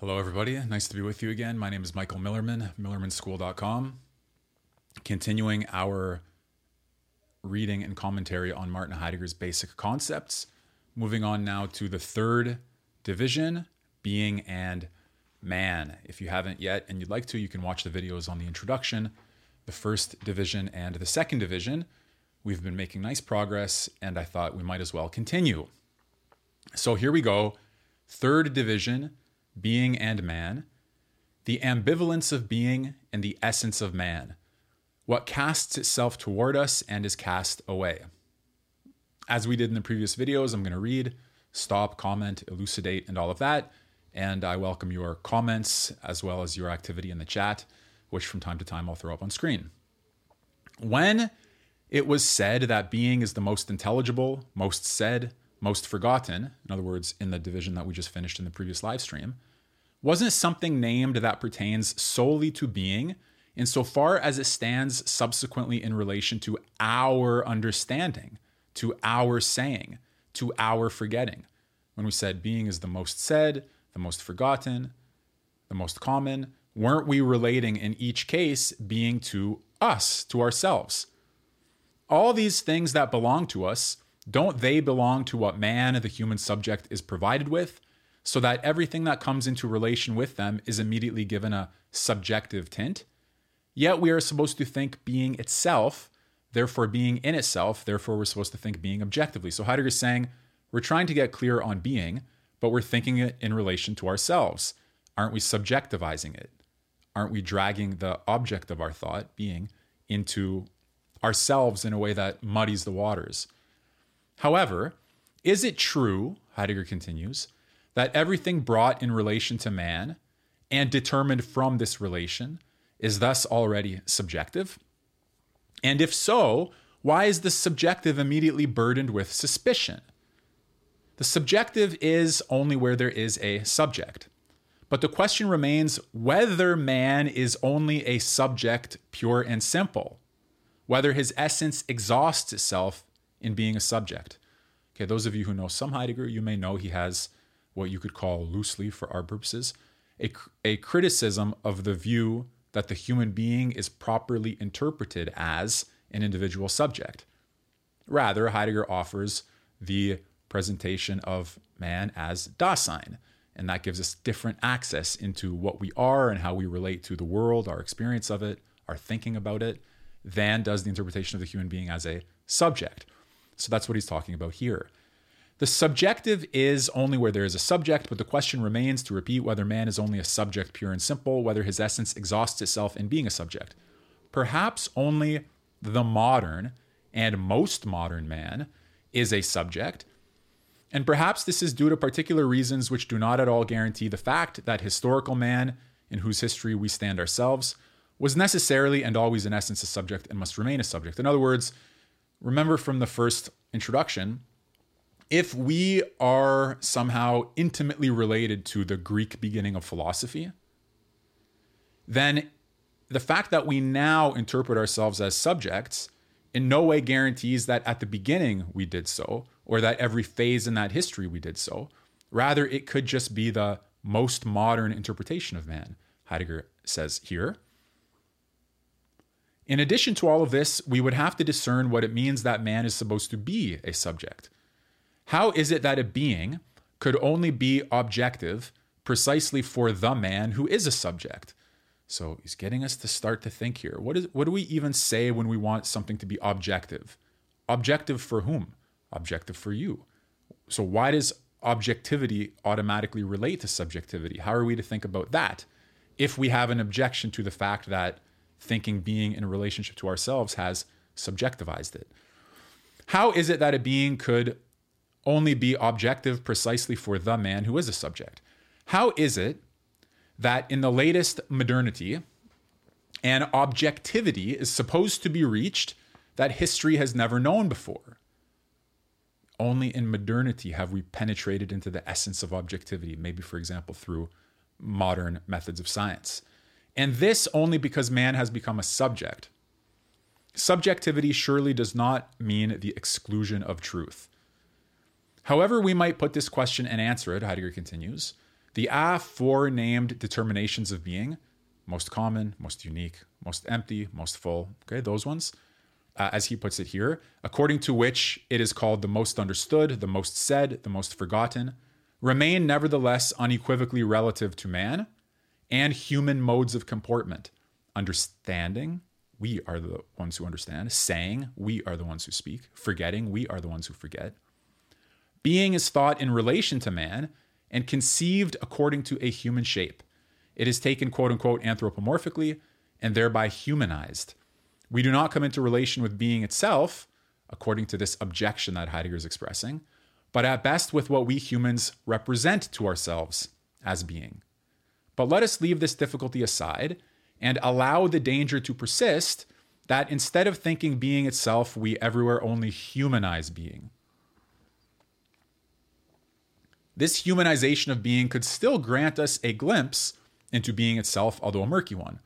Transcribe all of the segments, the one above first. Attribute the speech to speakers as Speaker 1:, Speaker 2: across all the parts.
Speaker 1: Hello, everybody. Nice to be with you again. My name is Michael Millerman, millermanschool.com. Continuing our reading and commentary on Martin Heidegger's basic concepts. Moving on now to the third division being and man. If you haven't yet and you'd like to, you can watch the videos on the introduction, the first division, and the second division. We've been making nice progress, and I thought we might as well continue. So here we go. Third division being and man, the ambivalence of being and the essence of man, what casts itself toward us and is cast away. As we did in the previous videos, I'm going to read, stop, comment, elucidate, and all of that. And I welcome your comments as well as your activity in the chat, which from time to time I'll throw up on screen. When it was said that being is the most intelligible, most said, most forgotten, in other words, in the division that we just finished in the previous live stream, wasn't something named that pertains solely to being insofar as it stands subsequently in relation to our understanding, to our saying, to our forgetting. When we said being is the most said, the most forgotten, the most common, weren't we relating in each case being to us, to ourselves? All these things that belong to us don't they belong to what man, the human subject, is provided with? So that everything that comes into relation with them is immediately given a subjective tint. Yet we are supposed to think being itself, therefore being in itself, therefore we're supposed to think being objectively. So Heidegger is saying we're trying to get clear on being, but we're thinking it in relation to ourselves. Aren't we subjectivizing it? Aren't we dragging the object of our thought, being, into ourselves in a way that muddies the waters? However, is it true, Heidegger continues, that everything brought in relation to man and determined from this relation is thus already subjective? And if so, why is the subjective immediately burdened with suspicion? The subjective is only where there is a subject. But the question remains whether man is only a subject, pure and simple, whether his essence exhausts itself in being a subject. Okay, those of you who know some Heidegger, you may know he has what you could call loosely for our purposes a, a criticism of the view that the human being is properly interpreted as an individual subject. Rather, Heidegger offers the presentation of man as Dasein, and that gives us different access into what we are and how we relate to the world, our experience of it, our thinking about it, than does the interpretation of the human being as a subject. So that's what he's talking about here. The subjective is only where there is a subject, but the question remains to repeat whether man is only a subject pure and simple, whether his essence exhausts itself in being a subject. Perhaps only the modern and most modern man is a subject. And perhaps this is due to particular reasons which do not at all guarantee the fact that historical man, in whose history we stand ourselves, was necessarily and always in essence a subject and must remain a subject. In other words, remember from the first introduction, if we are somehow intimately related to the Greek beginning of philosophy, then the fact that we now interpret ourselves as subjects in no way guarantees that at the beginning we did so, or that every phase in that history we did so. Rather, it could just be the most modern interpretation of man, Heidegger says here. In addition to all of this, we would have to discern what it means that man is supposed to be a subject. How is it that a being could only be objective precisely for the man who is a subject? So he's getting us to start to think here. What is what do we even say when we want something to be objective? Objective for whom? Objective for you. So why does objectivity automatically relate to subjectivity? How are we to think about that if we have an objection to the fact that thinking being in a relationship to ourselves has subjectivized it? How is it that a being could only be objective precisely for the man who is a subject. How is it that in the latest modernity, an objectivity is supposed to be reached that history has never known before? Only in modernity have we penetrated into the essence of objectivity, maybe, for example, through modern methods of science. And this only because man has become a subject. Subjectivity surely does not mean the exclusion of truth. However, we might put this question and answer it, Heidegger continues, The aforenamed determinations of being, most common, most unique, most empty, most full, okay, those ones, uh, as he puts it here, according to which it is called the most understood, the most said, the most forgotten, remain nevertheless unequivocally relative to man and human modes of comportment. Understanding, we are the ones who understand. Saying, we are the ones who speak. Forgetting, we are the ones who forget. Being is thought in relation to man and conceived according to a human shape. It is taken, quote unquote, anthropomorphically and thereby humanized. We do not come into relation with being itself, according to this objection that Heidegger is expressing, but at best with what we humans represent to ourselves as being. But let us leave this difficulty aside and allow the danger to persist that instead of thinking being itself, we everywhere only humanize being. This humanization of being could still grant us a glimpse into being itself, although a murky one.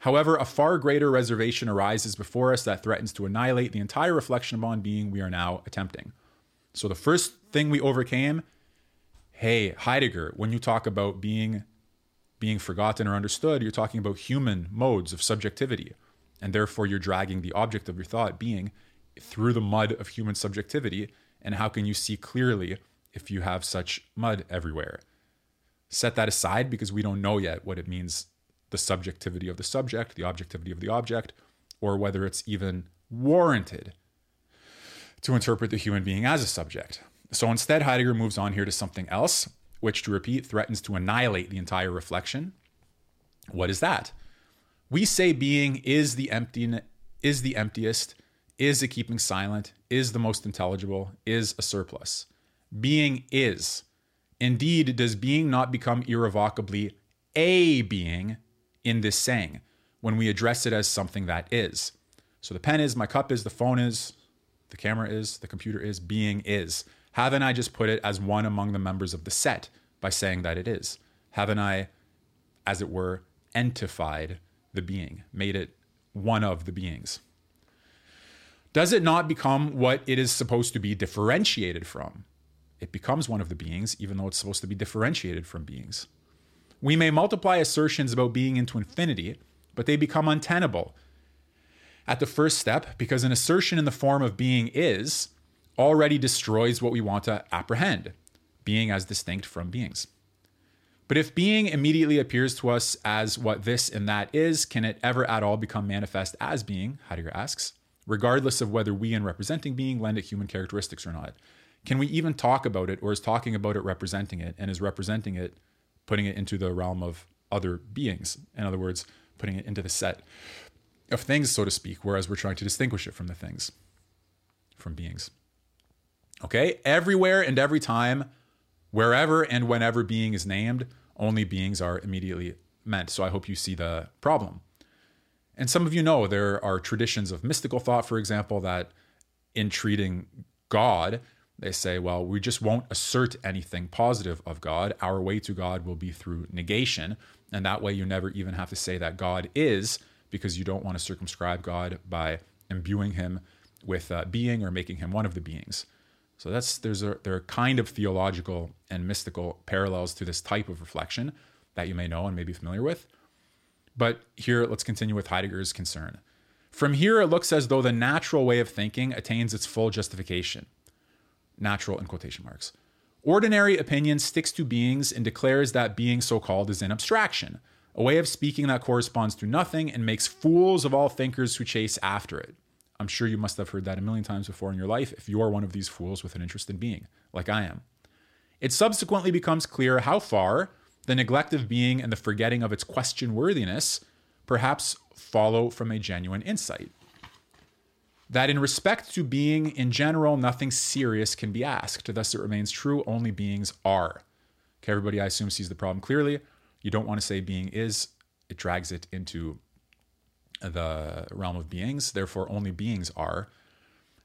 Speaker 1: However, a far greater reservation arises before us that threatens to annihilate the entire reflection upon being we are now attempting. So, the first thing we overcame hey, Heidegger, when you talk about being being forgotten or understood, you're talking about human modes of subjectivity. And therefore, you're dragging the object of your thought, being, through the mud of human subjectivity. And how can you see clearly if you have such mud everywhere? Set that aside because we don't know yet what it means the subjectivity of the subject, the objectivity of the object, or whether it's even warranted to interpret the human being as a subject. So instead, Heidegger moves on here to something else, which, to repeat, threatens to annihilate the entire reflection. What is that? We say being is the empty, is the emptiest, is a keeping silent, is the most intelligible, is a surplus. Being is. Indeed, does being not become irrevocably a being in this saying when we address it as something that is. So the pen is, my cup is, the phone is, the camera is, the computer is, being is. Haven't I just put it as one among the members of the set by saying that it is? Haven't I, as it were, entified the being, made it one of the beings? Does it not become what it is supposed to be differentiated from? It becomes one of the beings, even though it's supposed to be differentiated from beings. We may multiply assertions about being into infinity, but they become untenable at the first step because an assertion in the form of being is already destroys what we want to apprehend, being as distinct from beings. But if being immediately appears to us as what this and that is, can it ever at all become manifest as being? Heidegger asks, regardless of whether we in representing being lend it human characteristics or not. Can we even talk about it, or is talking about it representing it, and is representing it putting it into the realm of other beings. In other words, putting it into the set of things, so to speak, whereas we're trying to distinguish it from the things, from beings. Okay? Everywhere and every time, wherever and whenever being is named, only beings are immediately meant. So I hope you see the problem. And some of you know there are traditions of mystical thought, for example, that in treating God, they say, well, we just won't assert anything positive of God. Our way to God will be through negation. And that way, you never even have to say that God is, because you don't want to circumscribe God by imbuing him with uh, being or making him one of the beings. So that's there's a there are kind of theological and mystical parallels to this type of reflection that you may know and may be familiar with. But here, let's continue with Heidegger's concern. From here, it looks as though the natural way of thinking attains its full justification natural in quotation marks. Ordinary opinion sticks to beings and declares that being so called is an abstraction, a way of speaking that corresponds to nothing and makes fools of all thinkers who chase after it. I'm sure you must have heard that a million times before in your life if you're one of these fools with an interest in being, like I am. It subsequently becomes clear how far the neglect of being and the forgetting of its question worthiness perhaps follow from a genuine insight that in respect to being in general, nothing serious can be asked. Thus, it remains true only beings are. Okay, everybody, I assume, sees the problem clearly. You don't want to say being is, it drags it into the realm of beings. Therefore, only beings are.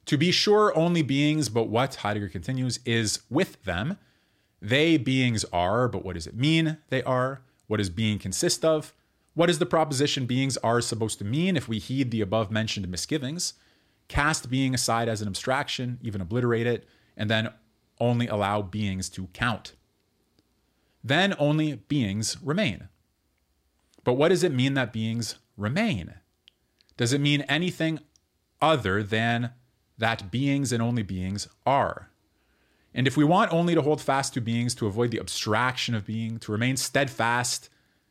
Speaker 1: To be sure, only beings, but what, Heidegger continues, is with them. They beings are, but what does it mean they are? What does being consist of? What is the proposition beings are supposed to mean if we heed the above mentioned misgivings? cast being aside as an abstraction, even obliterate it, and then only allow beings to count. then only beings remain. But what does it mean that beings remain? Does it mean anything other than that beings and only beings are? And if we want only to hold fast to beings to avoid the abstraction of being, to remain steadfast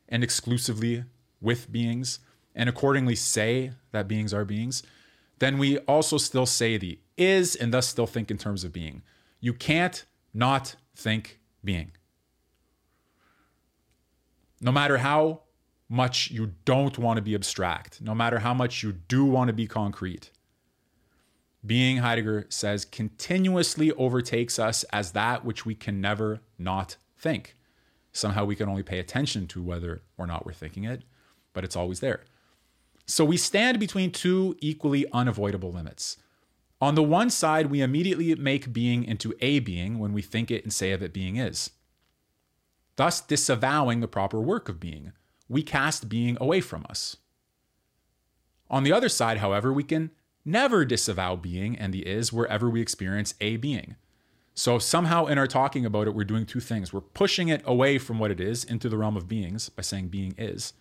Speaker 1: and exclusively with beings, and accordingly say that beings are beings, then we also still say the is and thus still think in terms of being. You can't not think being. No matter how much you don't want to be abstract, no matter how much you do want to be concrete, being, Heidegger says, continuously overtakes us as that which we can never not think. Somehow we can only pay attention to whether or not we're thinking it, but it's always there. So we stand between two equally unavoidable limits. On the one side, we immediately make being into a being when we think it and say of it being is, thus disavowing the proper work of being. We cast being away from us. On the other side, however, we can never disavow being and the is wherever we experience a being. So somehow in our talking about it, we're doing two things. We're pushing it away from what it is into the realm of beings by saying being is,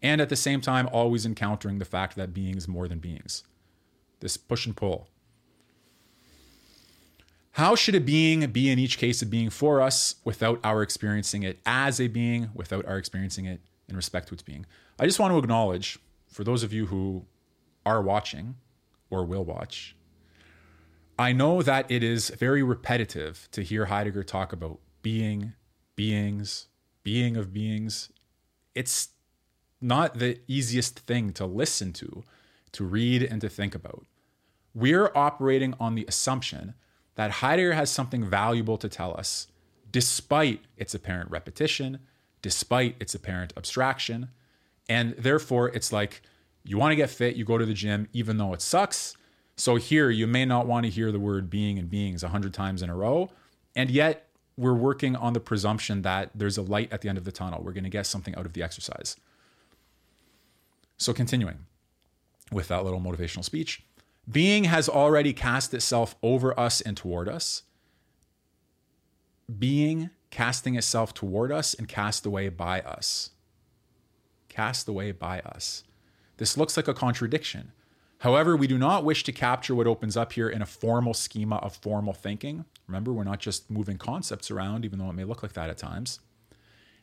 Speaker 1: and at the same time, always encountering the fact that being is more than beings. This push and pull. How should a being be in each case a being for us without our experiencing it as a being, without our experiencing it in respect to its being? I just want to acknowledge, for those of you who are watching or will watch, I know that it is very repetitive to hear Heidegger talk about being, beings, being of beings. It's not the easiest thing to listen to, to read, and to think about. We're operating on the assumption that Heidegger has something valuable to tell us, despite its apparent repetition, despite its apparent abstraction. And therefore, it's like you want to get fit, you go to the gym, even though it sucks. So here, you may not want to hear the word being and beings a hundred times in a row. And yet, we're working on the presumption that there's a light at the end of the tunnel. We're going to get something out of the exercise. So, continuing with that little motivational speech. Being has already cast itself over us and toward us. Being casting itself toward us and cast away by us. Cast away by us. This looks like a contradiction. However, we do not wish to capture what opens up here in a formal schema of formal thinking. Remember, we're not just moving concepts around, even though it may look like that at times.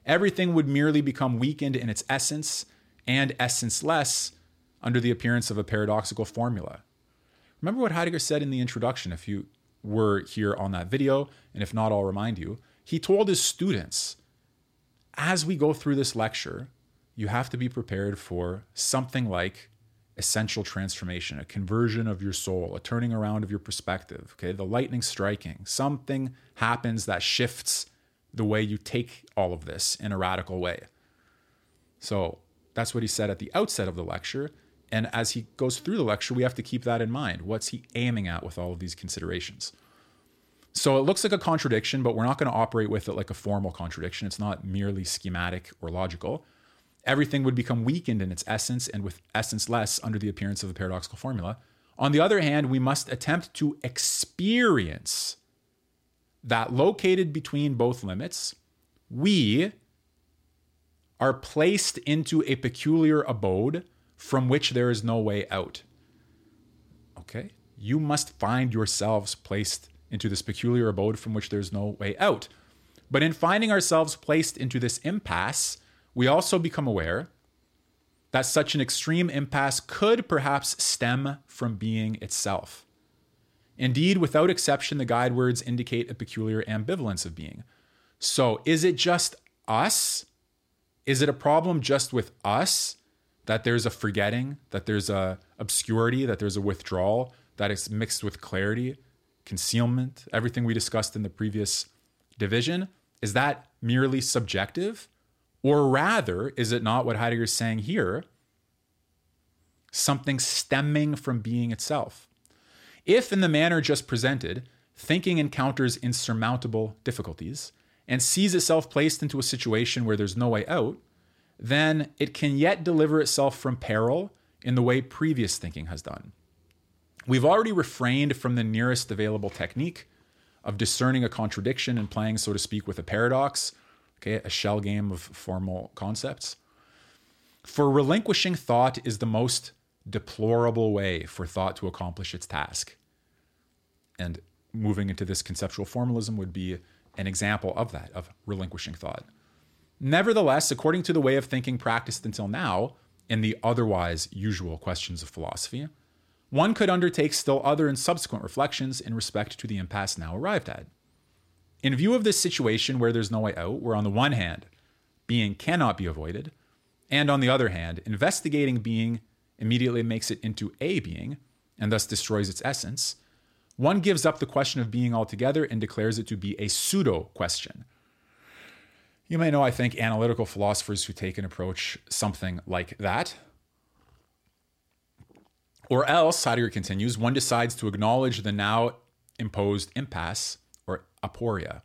Speaker 1: Everything would merely become weakened in its essence and essenceless under the appearance of a paradoxical formula. Remember what Heidegger said in the introduction, if you were here on that video, and if not, I'll remind you. He told his students, as we go through this lecture, you have to be prepared for something like essential transformation, a conversion of your soul, a turning around of your perspective, okay? The lightning striking. Something happens that shifts the way you take all of this in a radical way. So that's what he said at the outset of the lecture. And as he goes through the lecture, we have to keep that in mind. What's he aiming at with all of these considerations? So it looks like a contradiction, but we're not going to operate with it like a formal contradiction. It's not merely schematic or logical. Everything would become weakened in its essence and with essence less under the appearance of the paradoxical formula. On the other hand, we must attempt to experience that located between both limits, we are placed into a peculiar abode from which there is no way out. Okay? You must find yourselves placed into this peculiar abode from which there's no way out. But in finding ourselves placed into this impasse, we also become aware that such an extreme impasse could perhaps stem from being itself. Indeed, without exception, the guide words indicate a peculiar ambivalence of being. So, is it just us? Is it a problem just with us? that there's a forgetting, that there's a obscurity, that there's a withdrawal, that it's mixed with clarity, concealment, everything we discussed in the previous division, is that merely subjective? Or rather, is it not what Heidegger is saying here? Something stemming from being itself. If, in the manner just presented, thinking encounters insurmountable difficulties and sees itself placed into a situation where there's no way out, then it can yet deliver itself from peril in the way previous thinking has done. We've already refrained from the nearest available technique of discerning a contradiction and playing, so to speak, with a paradox, okay, a shell game of formal concepts. For relinquishing thought is the most deplorable way for thought to accomplish its task. And moving into this conceptual formalism would be an example of that, of relinquishing thought. Nevertheless, according to the way of thinking practiced until now, in the otherwise usual questions of philosophy, one could undertake still other and subsequent reflections in respect to the impasse now arrived at. In view of this situation where there's no way out, where on the one hand, being cannot be avoided, and on the other hand, investigating being immediately makes it into a being and thus destroys its essence, one gives up the question of being altogether and declares it to be a pseudo question. You may know, I think, analytical philosophers who take an approach something like that. Or else, Heidegger continues, one decides to acknowledge the now imposed impasse or aporia.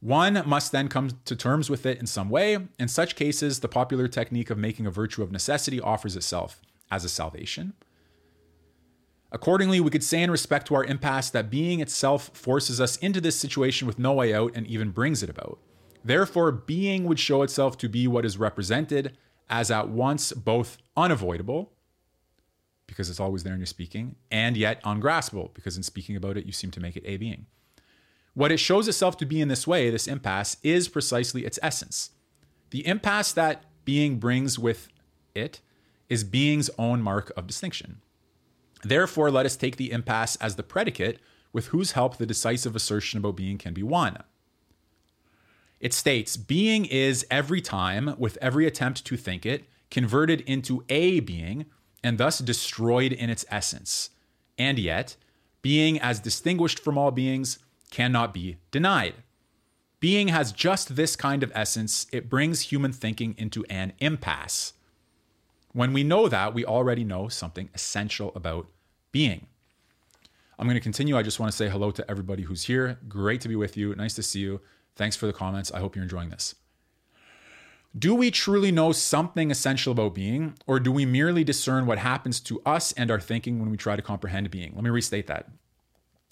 Speaker 1: One must then come to terms with it in some way. In such cases, the popular technique of making a virtue of necessity offers itself as a salvation. Accordingly, we could say in respect to our impasse that being itself forces us into this situation with no way out and even brings it about. Therefore, being would show itself to be what is represented as at once both unavoidable, because it's always there in your speaking, and yet ungraspable, because in speaking about it, you seem to make it a being. What it shows itself to be in this way, this impasse, is precisely its essence. The impasse that being brings with it is being's own mark of distinction. Therefore, let us take the impasse as the predicate with whose help the decisive assertion about being can be won. It states being is every time, with every attempt to think it, converted into a being and thus destroyed in its essence. And yet, being as distinguished from all beings cannot be denied. Being has just this kind of essence, it brings human thinking into an impasse. When we know that, we already know something essential about being. I'm going to continue. I just want to say hello to everybody who's here. Great to be with you. Nice to see you. Thanks for the comments. I hope you're enjoying this. Do we truly know something essential about being, or do we merely discern what happens to us and our thinking when we try to comprehend being? Let me restate that.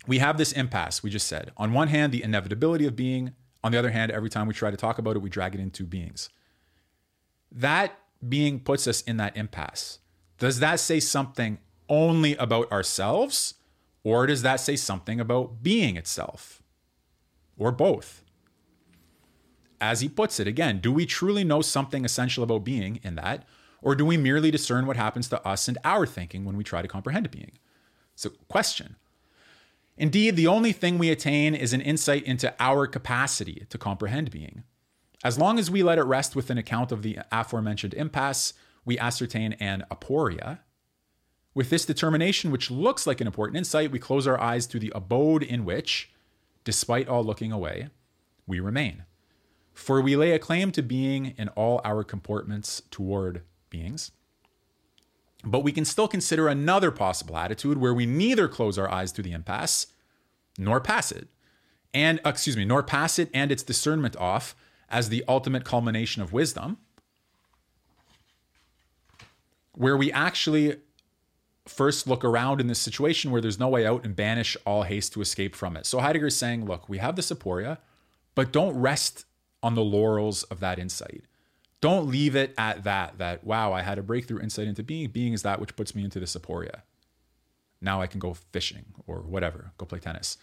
Speaker 1: We have this impasse, we just said. On one hand, the inevitability of being. On the other hand, every time we try to talk about it, we drag it into beings. That being puts us in that impasse. Does that say something only about ourselves, or does that say something about being itself? Or both? As he puts it, again, do we truly know something essential about being in that, or do we merely discern what happens to us and our thinking when we try to comprehend being? So, question. Indeed, the only thing we attain is an insight into our capacity to comprehend being. As long as we let it rest with an account of the aforementioned impasse, we ascertain an aporia. With this determination, which looks like an important insight, we close our eyes to the abode in which, despite all looking away, we remain. For we lay a claim to being in all our comportments toward beings. But we can still consider another possible attitude where we neither close our eyes to the impasse nor pass it. And, excuse me, nor pass it and its discernment off as the ultimate culmination of wisdom, where we actually first look around in this situation where there's no way out and banish all haste to escape from it. So Heidegger is saying, look, we have this aporia, but don't rest on the laurels of that insight. Don't leave it at that, that, wow, I had a breakthrough insight into being. Being is that which puts me into this aporia. Now I can go fishing or whatever, go play tennis.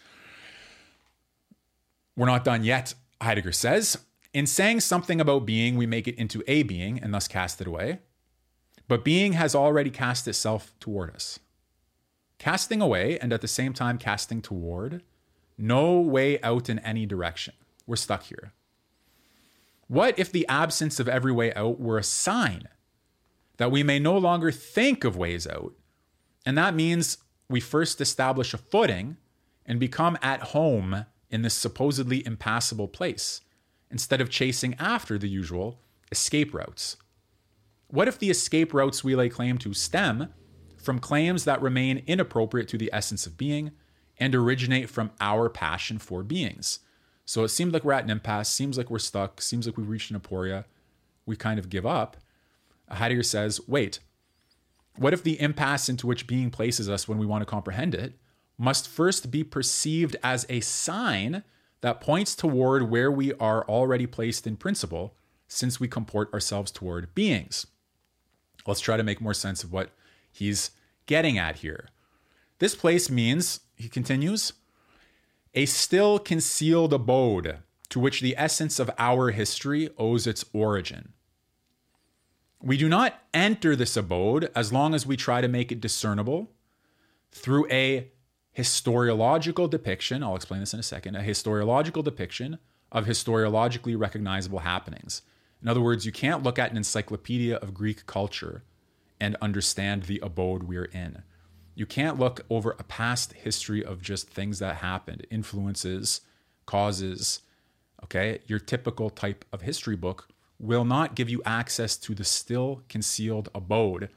Speaker 1: We're not done yet, Heidegger says. In saying something about being, we make it into a being and thus cast it away. But being has already cast itself toward us. Casting away and at the same time casting toward, no way out in any direction. We're stuck here. What if the absence of every way out were a sign that we may no longer think of ways out? And that means we first establish a footing and become at home in this supposedly impassable place instead of chasing after the usual escape routes. What if the escape routes we lay claim to stem from claims that remain inappropriate to the essence of being and originate from our passion for beings? So it seems like we're at an impasse, seems like we're stuck, seems like we've reached an aporia. We kind of give up. Heidegger says, wait, what if the impasse into which being places us when we want to comprehend it must first be perceived as a sign that points toward where we are already placed in principle since we comport ourselves toward beings. Let's try to make more sense of what he's getting at here. This place means, he continues, a still concealed abode to which the essence of our history owes its origin. We do not enter this abode as long as we try to make it discernible through a historiological depiction. I'll explain this in a second. A historiological depiction of historiologically recognizable happenings. In other words, you can't look at an encyclopedia of Greek culture and understand the abode we're in. You can't look over a past history of just things that happened, influences, causes. Okay. Your typical type of history book will not give you access to the still concealed abode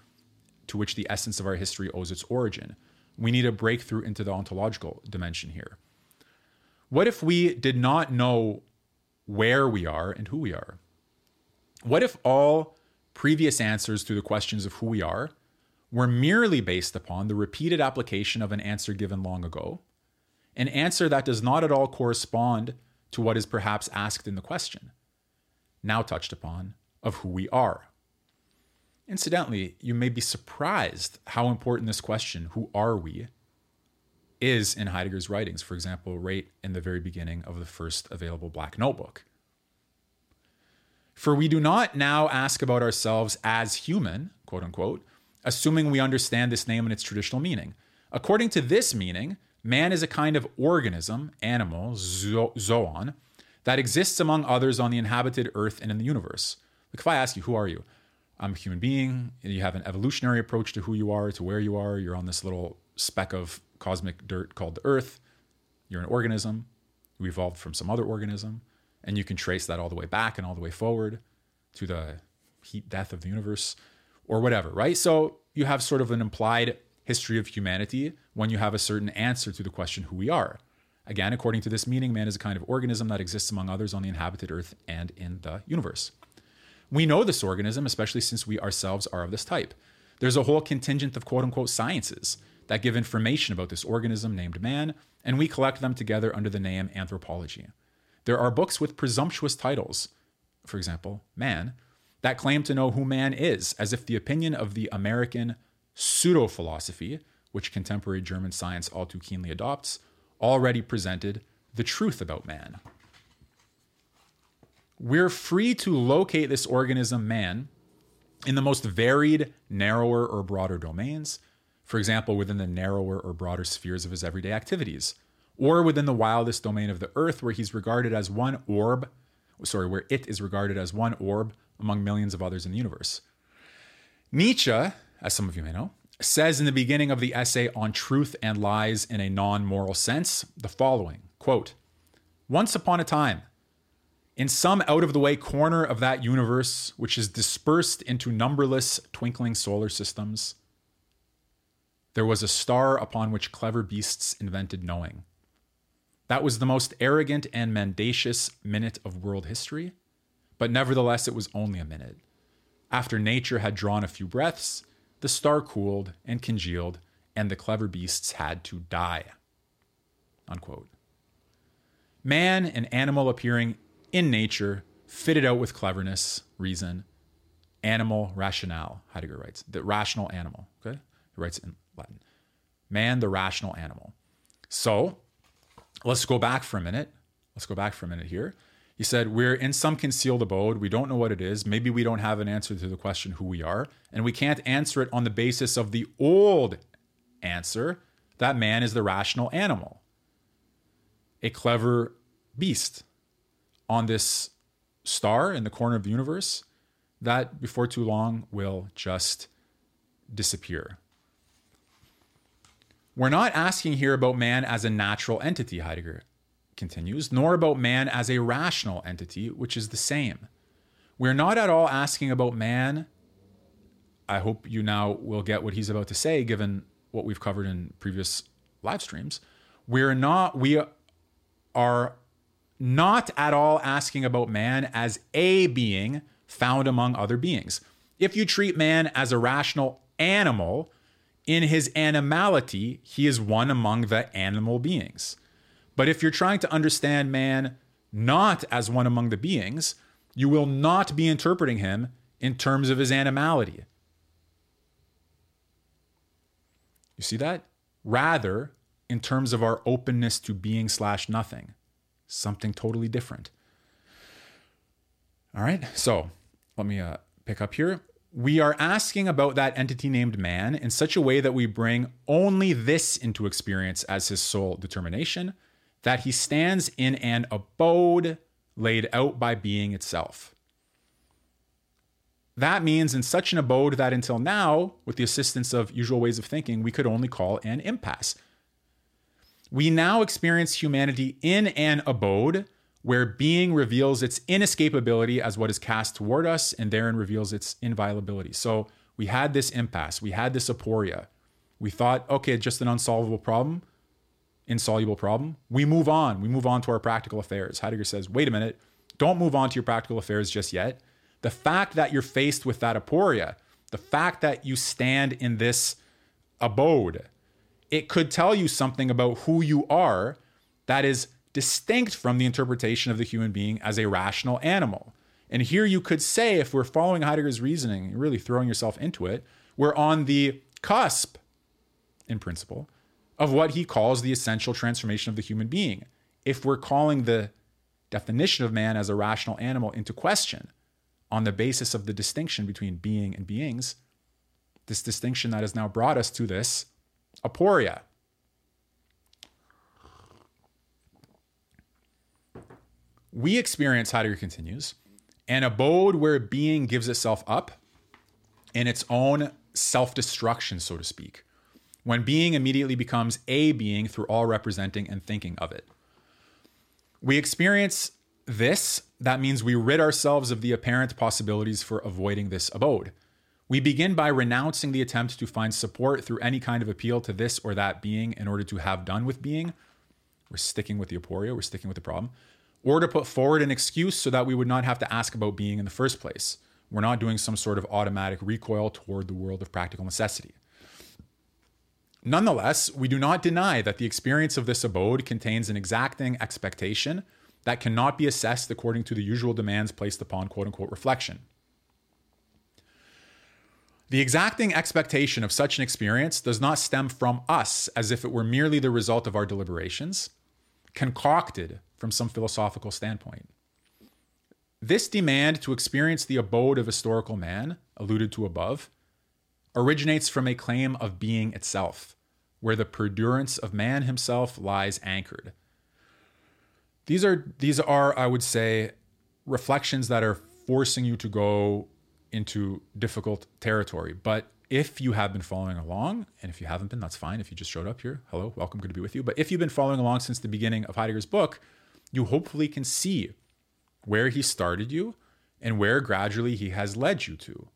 Speaker 1: to which the essence of our history owes its origin. We need a breakthrough into the ontological dimension here. What if we did not know where we are and who we are? What if all previous answers to the questions of who we are were merely based upon the repeated application of an answer given long ago, an answer that does not at all correspond to what is perhaps asked in the question, now touched upon, of who we are? Incidentally, you may be surprised how important this question, who are we, is in Heidegger's writings, for example, right in the very beginning of the first available Black Notebook. For we do not now ask about ourselves as human, quote unquote, assuming we understand this name and its traditional meaning. According to this meaning, man is a kind of organism, animal, zo- zoon, that exists among others on the inhabited earth and in the universe. Like if I ask you, who are you? I'm a human being. You have an evolutionary approach to who you are, to where you are. You're on this little speck of cosmic dirt called the Earth. You're an organism. You evolved from some other organism. And you can trace that all the way back and all the way forward to the heat death of the universe or whatever, right? So you have sort of an implied history of humanity when you have a certain answer to the question who we are. Again, according to this meaning, man is a kind of organism that exists among others on the inhabited earth and in the universe. We know this organism, especially since we ourselves are of this type. There's a whole contingent of quote unquote sciences that give information about this organism named man, and we collect them together under the name anthropology. There are books with presumptuous titles, for example, Man, that claim to know who man is, as if the opinion of the American pseudo philosophy, which contemporary German science all too keenly adopts, already presented the truth about man. We're free to locate this organism, man, in the most varied, narrower or broader domains, for example, within the narrower or broader spheres of his everyday activities, or within the wildest domain of the earth, where he's regarded as one orb, sorry, where it is regarded as one orb among millions of others in the universe. Nietzsche, as some of you may know, says in the beginning of the essay on truth and lies in a non-moral sense the following quote once upon a time in some out of the way corner of that universe, which is dispersed into numberless twinkling solar systems, there was a star upon which clever beasts invented knowing. That was the most arrogant and mendacious minute of world history, but nevertheless, it was only a minute. After nature had drawn a few breaths, the star cooled and congealed, and the clever beasts had to die. Unquote. Man, an animal appearing in nature, fitted out with cleverness, reason, animal rationale, Heidegger writes, the rational animal. Okay? He writes in Latin. Man, the rational animal. So let's go back for a minute. Let's go back for a minute here. He said, We're in some concealed abode. We don't know what it is. Maybe we don't have an answer to the question who we are. And we can't answer it on the basis of the old answer that man is the rational animal, a clever beast, on this star in the corner of the universe that before too long will just disappear. We're not asking here about man as a natural entity, Heidegger continues, nor about man as a rational entity, which is the same. We're not at all asking about man. I hope you now will get what he's about to say, given what we've covered in previous live streams. We're not, we are not at all asking about man as a being found among other beings. If you treat man as a rational animal, in his animality, he is one among the animal beings. But if you're trying to understand man not as one among the beings, you will not be interpreting him in terms of his animality. You see that? Rather, in terms of our openness to being slash nothing, something totally different. All right, so let me uh, pick up here. We are asking about that entity named man in such a way that we bring only this into experience as his sole determination that he stands in an abode laid out by being itself. That means in such an abode that until now, with the assistance of usual ways of thinking, we could only call an impasse. We now experience humanity in an abode where being reveals its inescapability as what is cast toward us and therein reveals its inviolability. So we had this impasse, we had this aporia. We thought, okay, just an unsolvable problem, insoluble problem. We move on. We move on to our practical affairs. Heidegger says, wait a minute, don't move on to your practical affairs just yet. The fact that you're faced with that aporia, the fact that you stand in this abode, it could tell you something about who you are that is distinct from the interpretation of the human being as a rational animal. And here you could say, if we're following Heidegger's reasoning, really throwing yourself into it, we're on the cusp, in principle, of what he calls the essential transformation of the human being. If we're calling the definition of man as a rational animal into question on the basis of the distinction between being and beings, this distinction that has now brought us to this aporia. We experience, Heidegger continues, an abode where being gives itself up in its own self destruction, so to speak when being immediately becomes a being through all representing and thinking of it. We experience this, that means we rid ourselves of the apparent possibilities for avoiding this abode. We begin by renouncing the attempt to find support through any kind of appeal to this or that being in order to have done with being. We're sticking with the aporia, we're sticking with the problem. Or to put forward an excuse so that we would not have to ask about being in the first place. We're not doing some sort of automatic recoil toward the world of practical necessity. Nonetheless, we do not deny that the experience of this abode contains an exacting expectation that cannot be assessed according to the usual demands placed upon quote unquote reflection. The exacting expectation of such an experience does not stem from us as if it were merely the result of our deliberations, concocted from some philosophical standpoint. This demand to experience the abode of historical man, alluded to above, originates from a claim of being itself, where the perdurance of man himself lies anchored. These are these are I would say reflections that are forcing you to go into difficult territory. But if you have been following along, and if you haven't been, that's fine. If you just showed up here, hello, welcome, good to be with you. But if you've been following along since the beginning of Heidegger's book, you hopefully can see where he started you and where gradually he has led you to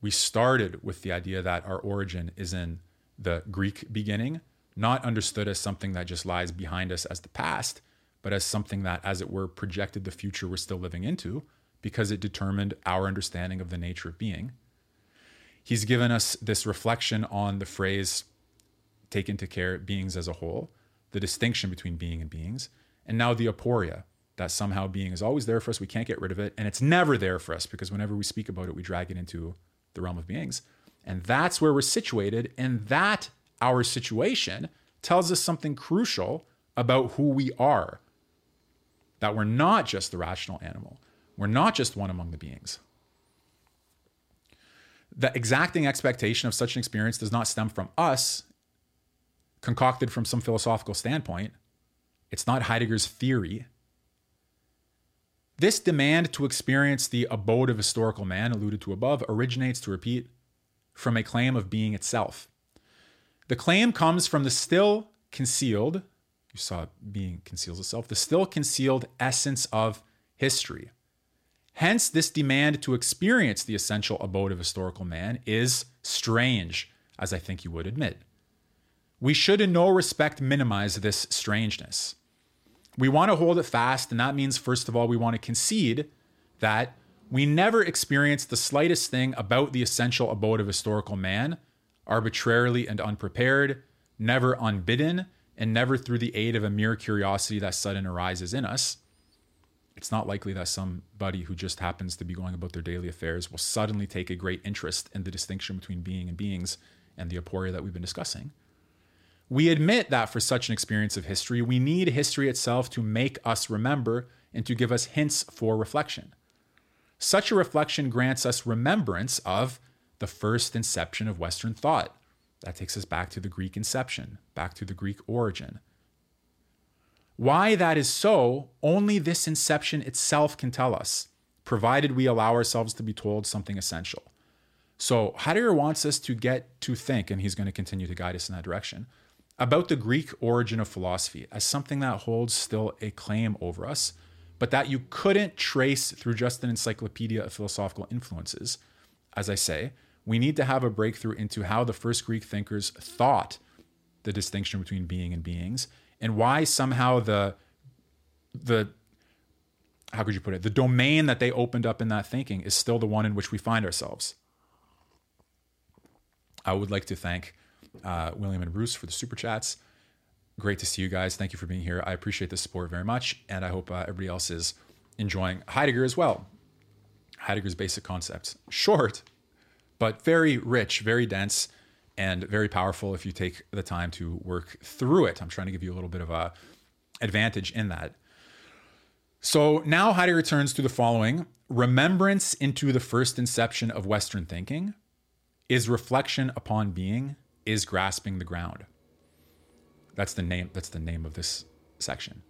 Speaker 1: we started with the idea that our origin is in the Greek beginning, not understood as something that just lies behind us as the past, but as something that, as it were, projected the future we're still living into because it determined our understanding of the nature of being. He's given us this reflection on the phrase take into care beings as a whole, the distinction between being and beings, and now the aporia, that somehow being is always there for us. We can't get rid of it. And it's never there for us because whenever we speak about it, we drag it into the realm of beings. And that's where we're situated. And that, our situation, tells us something crucial about who we are. That we're not just the rational animal, we're not just one among the beings. The exacting expectation of such an experience does not stem from us, concocted from some philosophical standpoint. It's not Heidegger's theory. This demand to experience the abode of historical man alluded to above originates, to repeat, from a claim of being itself. The claim comes from the still concealed, you saw being conceals itself, the still concealed essence of history. Hence, this demand to experience the essential abode of historical man is strange, as I think you would admit. We should in no respect minimize this strangeness. We want to hold it fast, and that means, first of all, we want to concede that we never experience the slightest thing about the essential abode of historical man arbitrarily and unprepared, never unbidden, and never through the aid of a mere curiosity that sudden arises in us, it's not likely that somebody who just happens to be going about their daily affairs will suddenly take a great interest in the distinction between being and beings and the aporia that we've been discussing. We admit that for such an experience of history, we need history itself to make us remember and to give us hints for reflection. Such a reflection grants us remembrance of the first inception of Western thought. That takes us back to the Greek inception, back to the Greek origin. Why that is so, only this inception itself can tell us, provided we allow ourselves to be told something essential. So, Heidegger wants us to get to think, and he's going to continue to guide us in that direction, about the Greek origin of philosophy as something that holds still a claim over us, but that you couldn't trace through just an encyclopedia of philosophical influences. As I say, we need to have a breakthrough into how the first Greek thinkers thought the distinction between being and beings, and why somehow the the how could you put it the domain that they opened up in that thinking is still the one in which we find ourselves. I would like to thank uh, William and Bruce for the super chats. Great to see you guys. Thank you for being here. I appreciate the support very much, and I hope uh, everybody else is enjoying Heidegger as well. Heidegger's basic concepts, short but very rich, very dense, and very powerful if you take the time to work through it. I'm trying to give you a little bit of a advantage in that. So now Heidegger turns to the following remembrance into the first inception of Western thinking is reflection upon being, is grasping the ground. That's the name, that's the name of this section.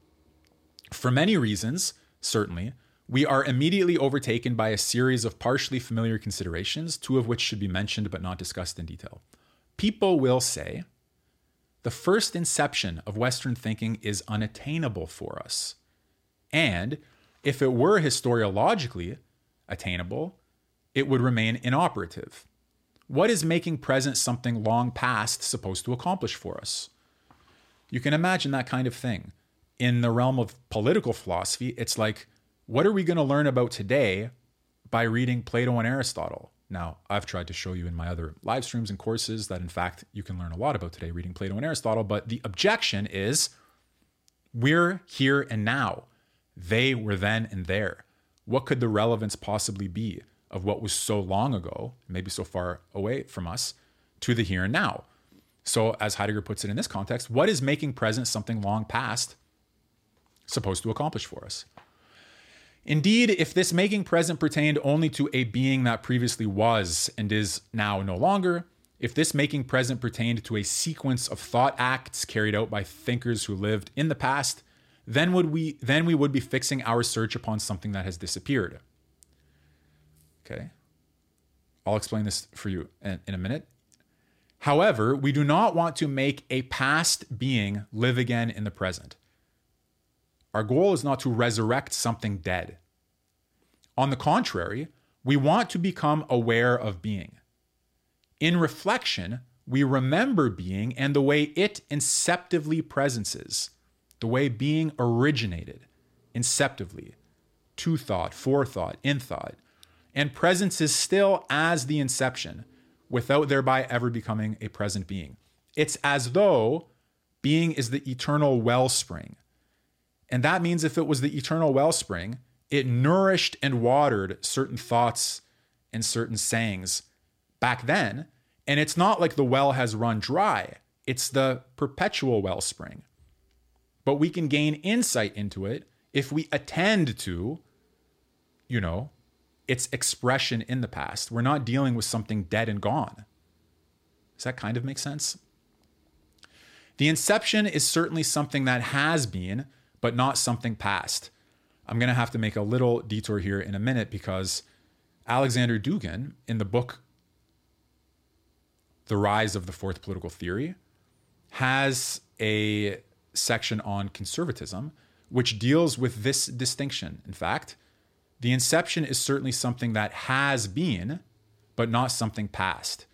Speaker 1: For many reasons, certainly, we are immediately overtaken by a series of partially familiar considerations, two of which should be mentioned but not discussed in detail. People will say, the first inception of Western thinking is unattainable for us. And if it were historiologically attainable, it would remain inoperative. What is making present something long past supposed to accomplish for us? You can imagine that kind of thing. In the realm of political philosophy, it's like what are we going to learn about today by reading Plato and Aristotle? Now, I've tried to show you in my other live streams and courses that, in fact, you can learn a lot about today reading Plato and Aristotle. But the objection is we're here and now. They were then and there. What could the relevance possibly be of what was so long ago, maybe so far away from us, to the here and now? So, as Heidegger puts it in this context, what is making present something long past supposed to accomplish for us? Indeed, if this making present pertained only to a being that previously was and is now no longer, if this making present pertained to a sequence of thought acts carried out by thinkers who lived in the past, then would we then we would be fixing our search upon something that has disappeared. Okay. I'll explain this for you in, in a minute. However, we do not want to make a past being live again in the present. Our goal is not to resurrect something dead. On the contrary, we want to become aware of being. In reflection, we remember being and the way it inceptively presences, the way being originated inceptively, to thought, forethought, in thought, and presence is still as the inception without thereby ever becoming a present being. It's as though being is the eternal wellspring and that means if it was the eternal wellspring, it nourished and watered certain thoughts and certain sayings back then. And it's not like the well has run dry, it's the perpetual wellspring. But we can gain insight into it if we attend to, you know, its expression in the past. We're not dealing with something dead and gone. Does that kind of make sense? The inception is certainly something that has been, but not something past. I'm going to have to make a little detour here in a minute because Alexander Dugin, in the book The Rise of the Fourth Political Theory, has a section on conservatism which deals with this distinction. In fact, the inception is certainly something that has been, but not something past.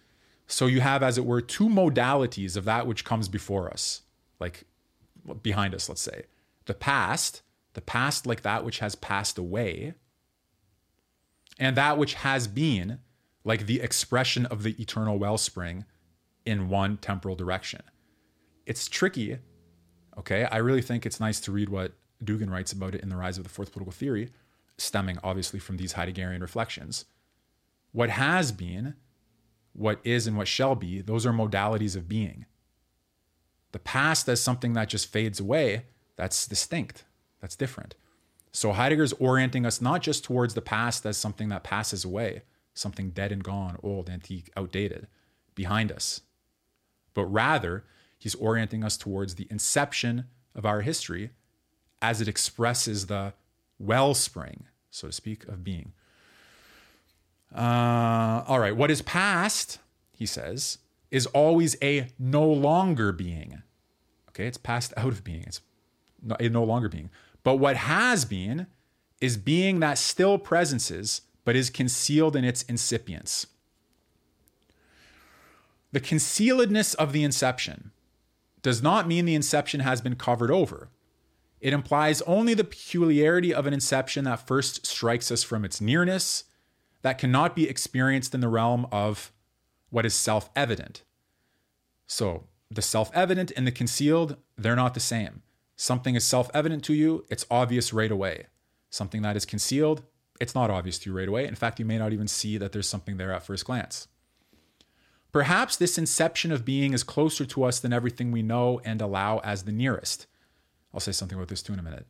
Speaker 1: So you have, as it were, two modalities of that which comes before us, like behind us, let's say the past, the past like that which has passed away, and that which has been like the expression of the eternal wellspring in one temporal direction. It's tricky Okay. I really think it's nice to read what Dugin writes about it in The Rise of the Fourth Political Theory, stemming obviously from these Heideggerian reflections. What has been, what is, and what shall be, those are modalities of being. The past as something that just fades away, that's distinct, that's different. So Heidegger's orienting us not just towards the past as something that passes away, something dead and gone, old, antique, outdated, behind us, but rather he's orienting us towards the inception of our history as it expresses the wellspring, so to speak, of being. Uh, all right, what is past, he says, is always a no longer being. Okay, it's passed out of being, it's a no longer being. But what has been is being that still presences, but is concealed in its incipience. The concealedness of the inception does not mean the inception has been covered over. It implies only the peculiarity of an inception that first strikes us from its nearness, that cannot be experienced in the realm of what is self evident. So, the self evident and the concealed, they're not the same. Something is self evident to you, it's obvious right away. Something that is concealed, it's not obvious to you right away. In fact, you may not even see that there's something there at first glance. Perhaps this inception of being is closer to us than everything we know and allow as the nearest. I'll say something about this too in a minute.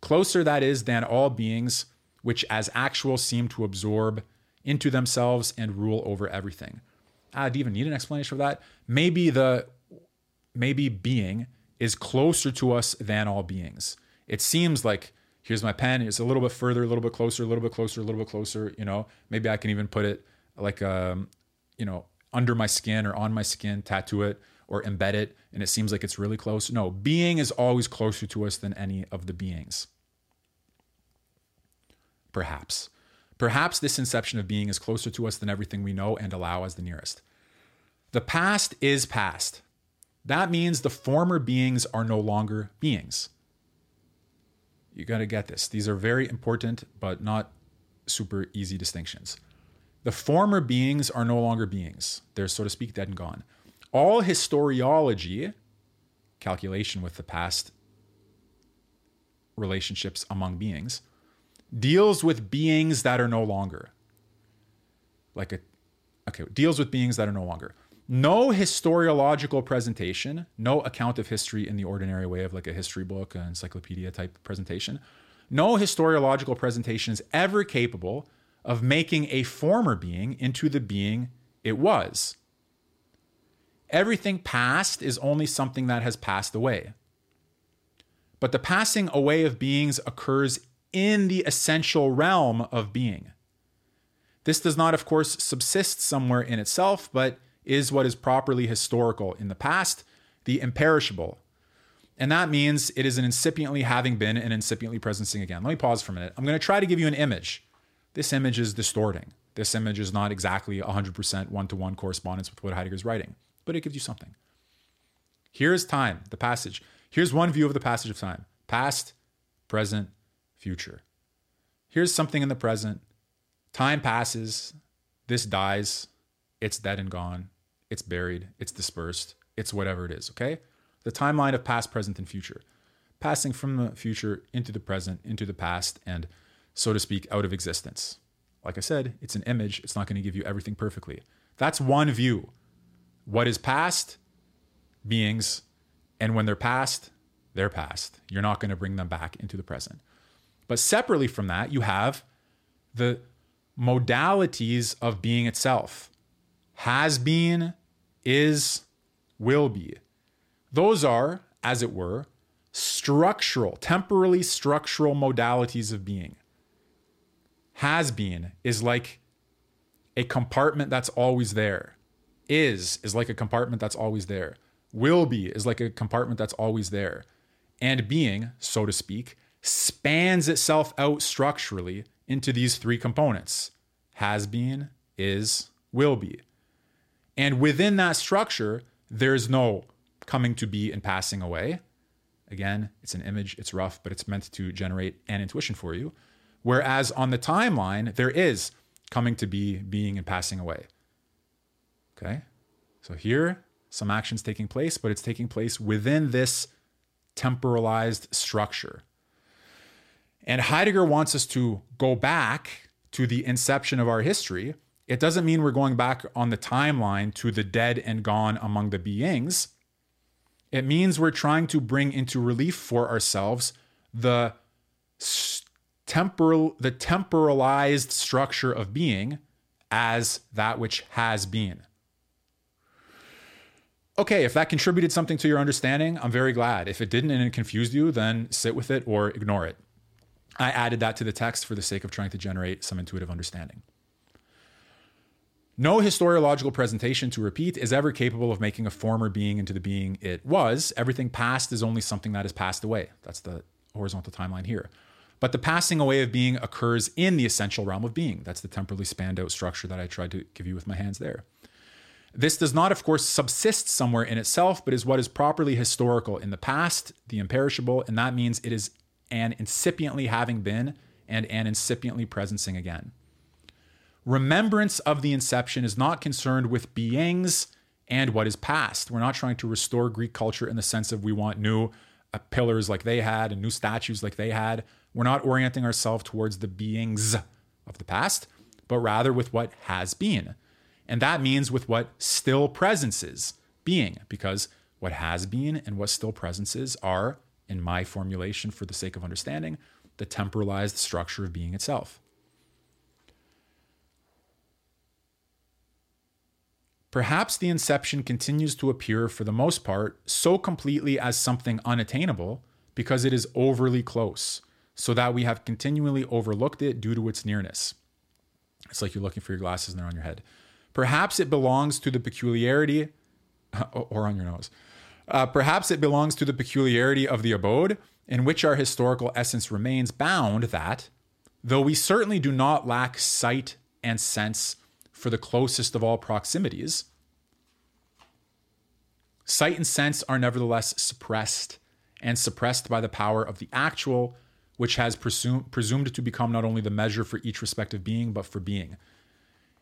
Speaker 1: Closer, that is, than all beings which as actual seem to absorb into themselves and rule over everything. Ah, do you even need an explanation for that? Maybe the maybe being is closer to us than all beings. It seems like here's my pen, it's a little bit further, a little bit closer, a little bit closer, a little bit closer, you know. Maybe I can even put it like um, you know, under my skin or on my skin, tattoo it or embed it, and it seems like it's really close. No, being is always closer to us than any of the beings. Perhaps. Perhaps this inception of being is closer to us than everything we know and allow as the nearest. The past is past. That means the former beings are no longer beings. You got to get this. These are very important, but not super easy distinctions. The former beings are no longer beings. They're, so to speak, dead and gone. All historiology, calculation with the past relationships among beings, deals with beings that are no longer. Like a, okay, deals with beings that are no longer. No historiological presentation, no account of history in the ordinary way of like a history book, an encyclopedia type presentation, no historiological presentation is ever capable of making a former being into the being it was. Everything past is only something that has passed away. But the passing away of beings occurs in the essential realm of being. This does not, of course, subsist somewhere in itself, but is what is properly historical in the past, the imperishable. And that means it is an incipiently having been and incipiently presencing again. Let me pause for a minute. I'm going to try to give you an image this image is distorting. This image is not exactly 100% one to one correspondence with what Heidegger's writing, but it gives you something. Here's time, the passage. Here's one view of the passage of time past, present, future. Here's something in the present. Time passes, this dies, it's dead and gone, it's buried, it's dispersed, it's whatever it is, okay? The timeline of past, present, and future. Passing from the future into the present, into the past, and so to speak, out of existence. Like I said, it's an image, it's not going to give you everything perfectly. That's one view. What is past? Beings. And when they're past, they're past. You're not going to bring them back into the present. But separately from that, you have the modalities of being itself has been, is, will be. Those are, as it were, structural, temporally structural modalities of being has been is like a compartment that's always there. Is is like a compartment that's always there. Will be is like a compartment that's always there. And being, so to speak, spans itself out structurally into these three components has been, is, will be. And within that structure, there's no coming to be and passing away. Again, it's an image, it's rough, but it's meant to generate an intuition for you. Whereas on the timeline, there is coming to be, being, and passing away. Okay? So here, some actions taking place, but it's taking place within this temporalized structure. And Heidegger wants us to go back to the inception of our history. It doesn't mean we're going back on the timeline to the dead and gone among the beings. It means we're trying to bring into relief for ourselves the temporal the temporalized structure of being as that which has been. Okay, if that contributed something to your understanding, I'm very glad. If it didn't and it confused you, then sit with it or ignore it. I added that to the text for the sake of trying to generate some intuitive understanding. No historiological presentation, to repeat, is ever capable of making a former being into the being it was. Everything past is only something that has passed away. That's the horizontal timeline here. But the passing away of being occurs in the essential realm of being. That's the temporally spanned out structure that I tried to give you with my hands there. This does not, of course, subsist somewhere in itself, but is what is properly historical in the past, the imperishable, and that means it is an incipiently having been and an incipiently presencing again. Remembrance of the inception is not concerned with beings and what is past. We're not trying to restore Greek culture in the sense of we want new uh, pillars like they had and new statues like they had. We're not orienting ourselves towards the beings of the past, but rather with what has been. And that means with what still presences being, because what has been and what still presences are in my formulation for the sake of understanding, the temporalized structure of being itself. Perhaps the inception continues to appear for the most part so completely as something unattainable because it is overly close, so that we have continually overlooked it due to its nearness. It's like you're looking for your glasses and they're on your head. Perhaps it belongs to the peculiarity, or on your nose, uh, perhaps it belongs to the peculiarity of the abode in which our historical essence remains bound that, though we certainly do not lack sight and sense for the closest of all proximities, sight and sense are nevertheless suppressed and suppressed by the power of the actual, which has presume, presumed to become not only the measure for each respective being, but for being.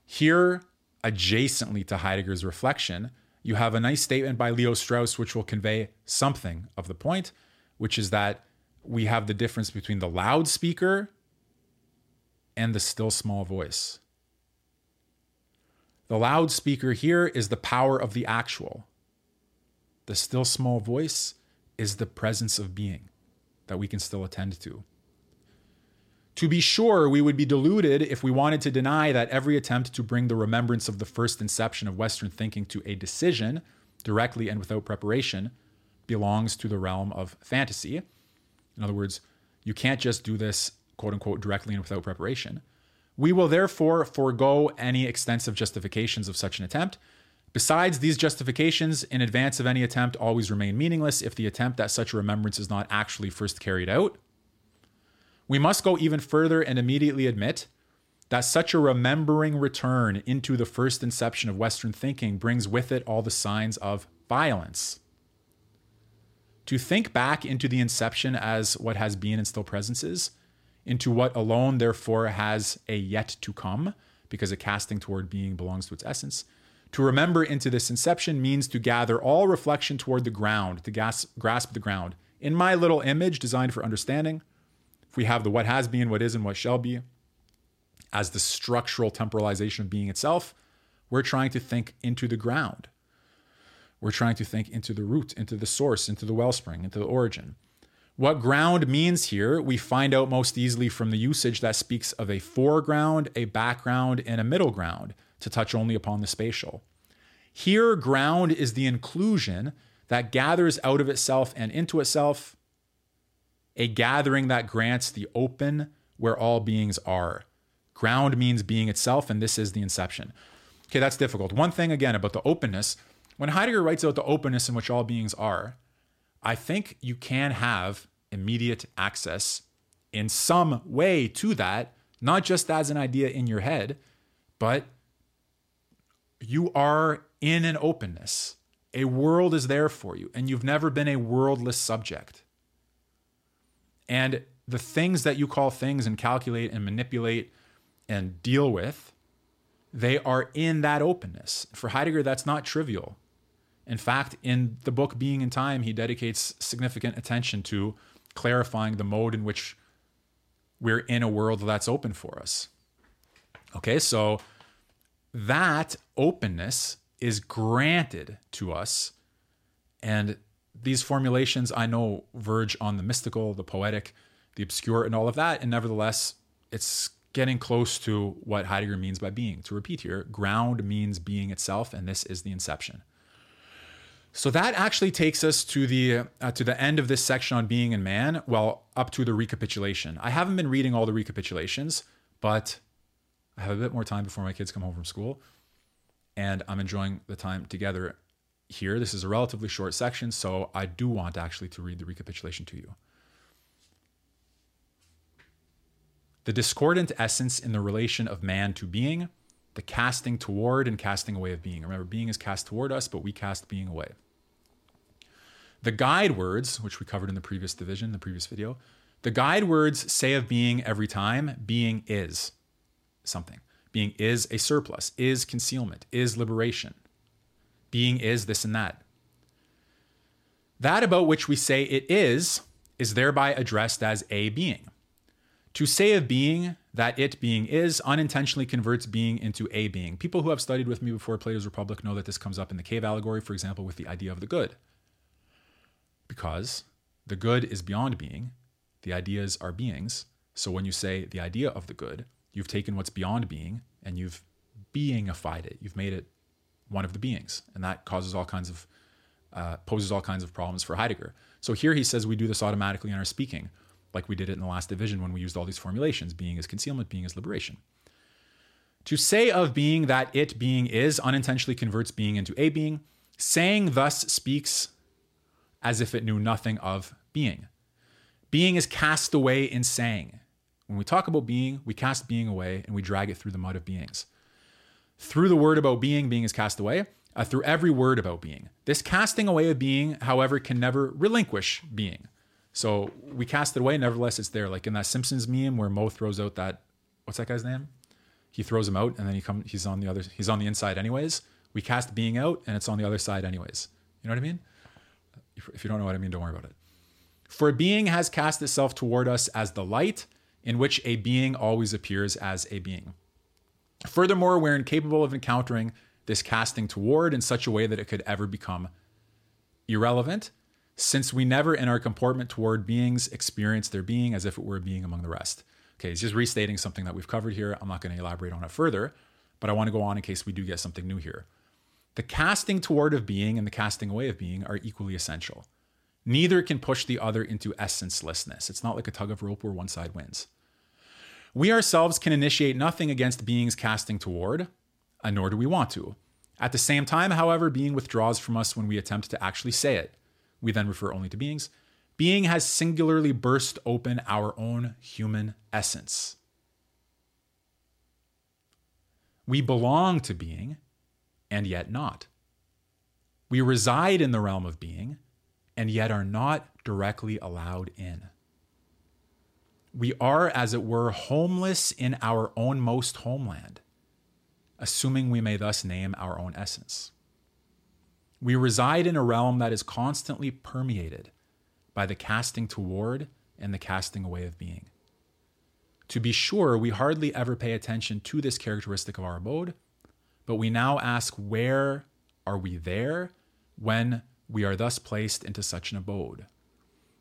Speaker 1: Here, adjacently to Heidegger's reflection, you have a nice statement by Leo Strauss, which will convey something of the point, which is that we have the difference between the loudspeaker and the still small voice. The loudspeaker here is the power of the actual. The still small voice is the presence of being that we can still attend to. To be sure, we would be deluded if we wanted to deny that every attempt to bring the remembrance of the first inception of Western thinking to a decision, directly and without preparation, belongs to the realm of fantasy. In other words, you can't just do this, quote unquote, directly and without preparation. We will therefore forego any extensive justifications of such an attempt. Besides, these justifications in advance of any attempt always remain meaningless if the attempt at such a remembrance is not actually first carried out. We must go even further and immediately admit that such a remembering return into the first inception of Western thinking brings with it all the signs of violence. To think back into the inception as what has been and still presences, into what alone, therefore, has a yet to come, because a casting toward being belongs to its essence. To remember into this inception means to gather all reflection toward the ground, to grasp the ground. In my little image designed for understanding, we have the what has been, what is, and what shall be as the structural temporalization of being itself, we're trying to think into the ground. We're trying to think into the root, into the source, into the wellspring, into the origin. What ground means here, we find out most easily from the usage that speaks of a foreground, a background, and a middle ground to touch only upon the spatial. Here, ground is the inclusion that gathers out of itself and into itself a gathering that grants the open where all beings are. Ground means being itself, and this is the inception. Okay, that's difficult. One thing again about the openness, when Heidegger writes about the openness in which all beings are, I think you can have immediate access in some way to that, not just as an idea in your head, but you are in an openness. A world is there for you, and you've never been a worldless subject. And the things that you call things and calculate and manipulate and deal with, they are in that openness. For Heidegger, that's not trivial. In fact, in the book Being in Time, he dedicates significant attention to clarifying the mode in which we're in a world that's open for us. Okay, so that openness is granted to us. And these formulations I know verge on the mystical, the poetic, the obscure, and all of that. And nevertheless, it's getting close to what Heidegger means by being. To repeat here, ground means being itself, and this is the inception. So that actually takes us to the uh, to the end of this section on being and man. Well, up to the recapitulation. I haven't been reading all the recapitulations, but I have a bit more time before my kids come home from school, and I'm enjoying the time together here. This is a relatively short section, so I do want actually to read the recapitulation to you. The discordant essence in the relation of man to being, the casting toward and casting away of being. Remember, being is cast toward us, but we cast being away. The guide words, which we covered in the previous division, the previous video, the guide words say of being every time, being is something. Being is a surplus, is concealment, is liberation. Being is this and that. That about which we say it is, is thereby addressed as a being. To say of being that it being is unintentionally converts being into a being. People who have studied with me before Plato's Republic know that this comes up in the cave allegory, for example, with the idea of the good. Because the good is beyond being, the ideas are beings. So when you say the idea of the good, you've taken what's beyond being and you've beingified it. You've made it one of the beings, and that causes all kinds of uh, poses all kinds of problems for Heidegger. So here he says we do this automatically in our speaking like we did it in the last division when we used all these formulations being as concealment, being as liberation. To say of being that it being is unintentionally converts being into a being. Saying thus speaks as if it knew nothing of being. Being is cast away in saying. When we talk about being, we cast being away and we drag it through the mud of beings. Through the word about being, being is cast away. Uh, through every word about being. This casting away of being, however, can never relinquish being. So we cast it away. Nevertheless, it's there. Like in that Simpsons meme where Moe throws out that what's that guy's name? He throws him out, and then he come. He's on the other. He's on the inside anyways. We cast being out, and it's on the other side anyways. You know what I mean? If you don't know what I mean, don't worry about it. For being has cast itself toward us as the light, in which a being always appears as a being. Furthermore, we're incapable of encountering this casting toward in such a way that it could ever become irrelevant since we never in our comportment toward beings experience their being as if it were a being among the rest. Okay, he's just restating something that we've covered here. I'm not going to elaborate on it further, but I want to go on in case we do get something new here. The casting toward of being and the casting away of being are equally essential. Neither can push the other into essencelessness. It's not like a tug of rope where one side wins. We ourselves can initiate nothing against beings casting toward, and nor do we want to. At the same time, however, being withdraws from us when we attempt to actually say it. We then refer only to beings. Being has singularly burst open our own human essence. We belong to being and yet not. We reside in the realm of being and yet are not directly allowed in. We are, as it were, homeless in our own most homeland, assuming we may thus name our own essence. We reside in a realm that is constantly permeated by the casting toward and the casting away of being. To be sure, we hardly ever pay attention to this characteristic of our abode, but we now ask where are we there when we are thus placed into such an abode?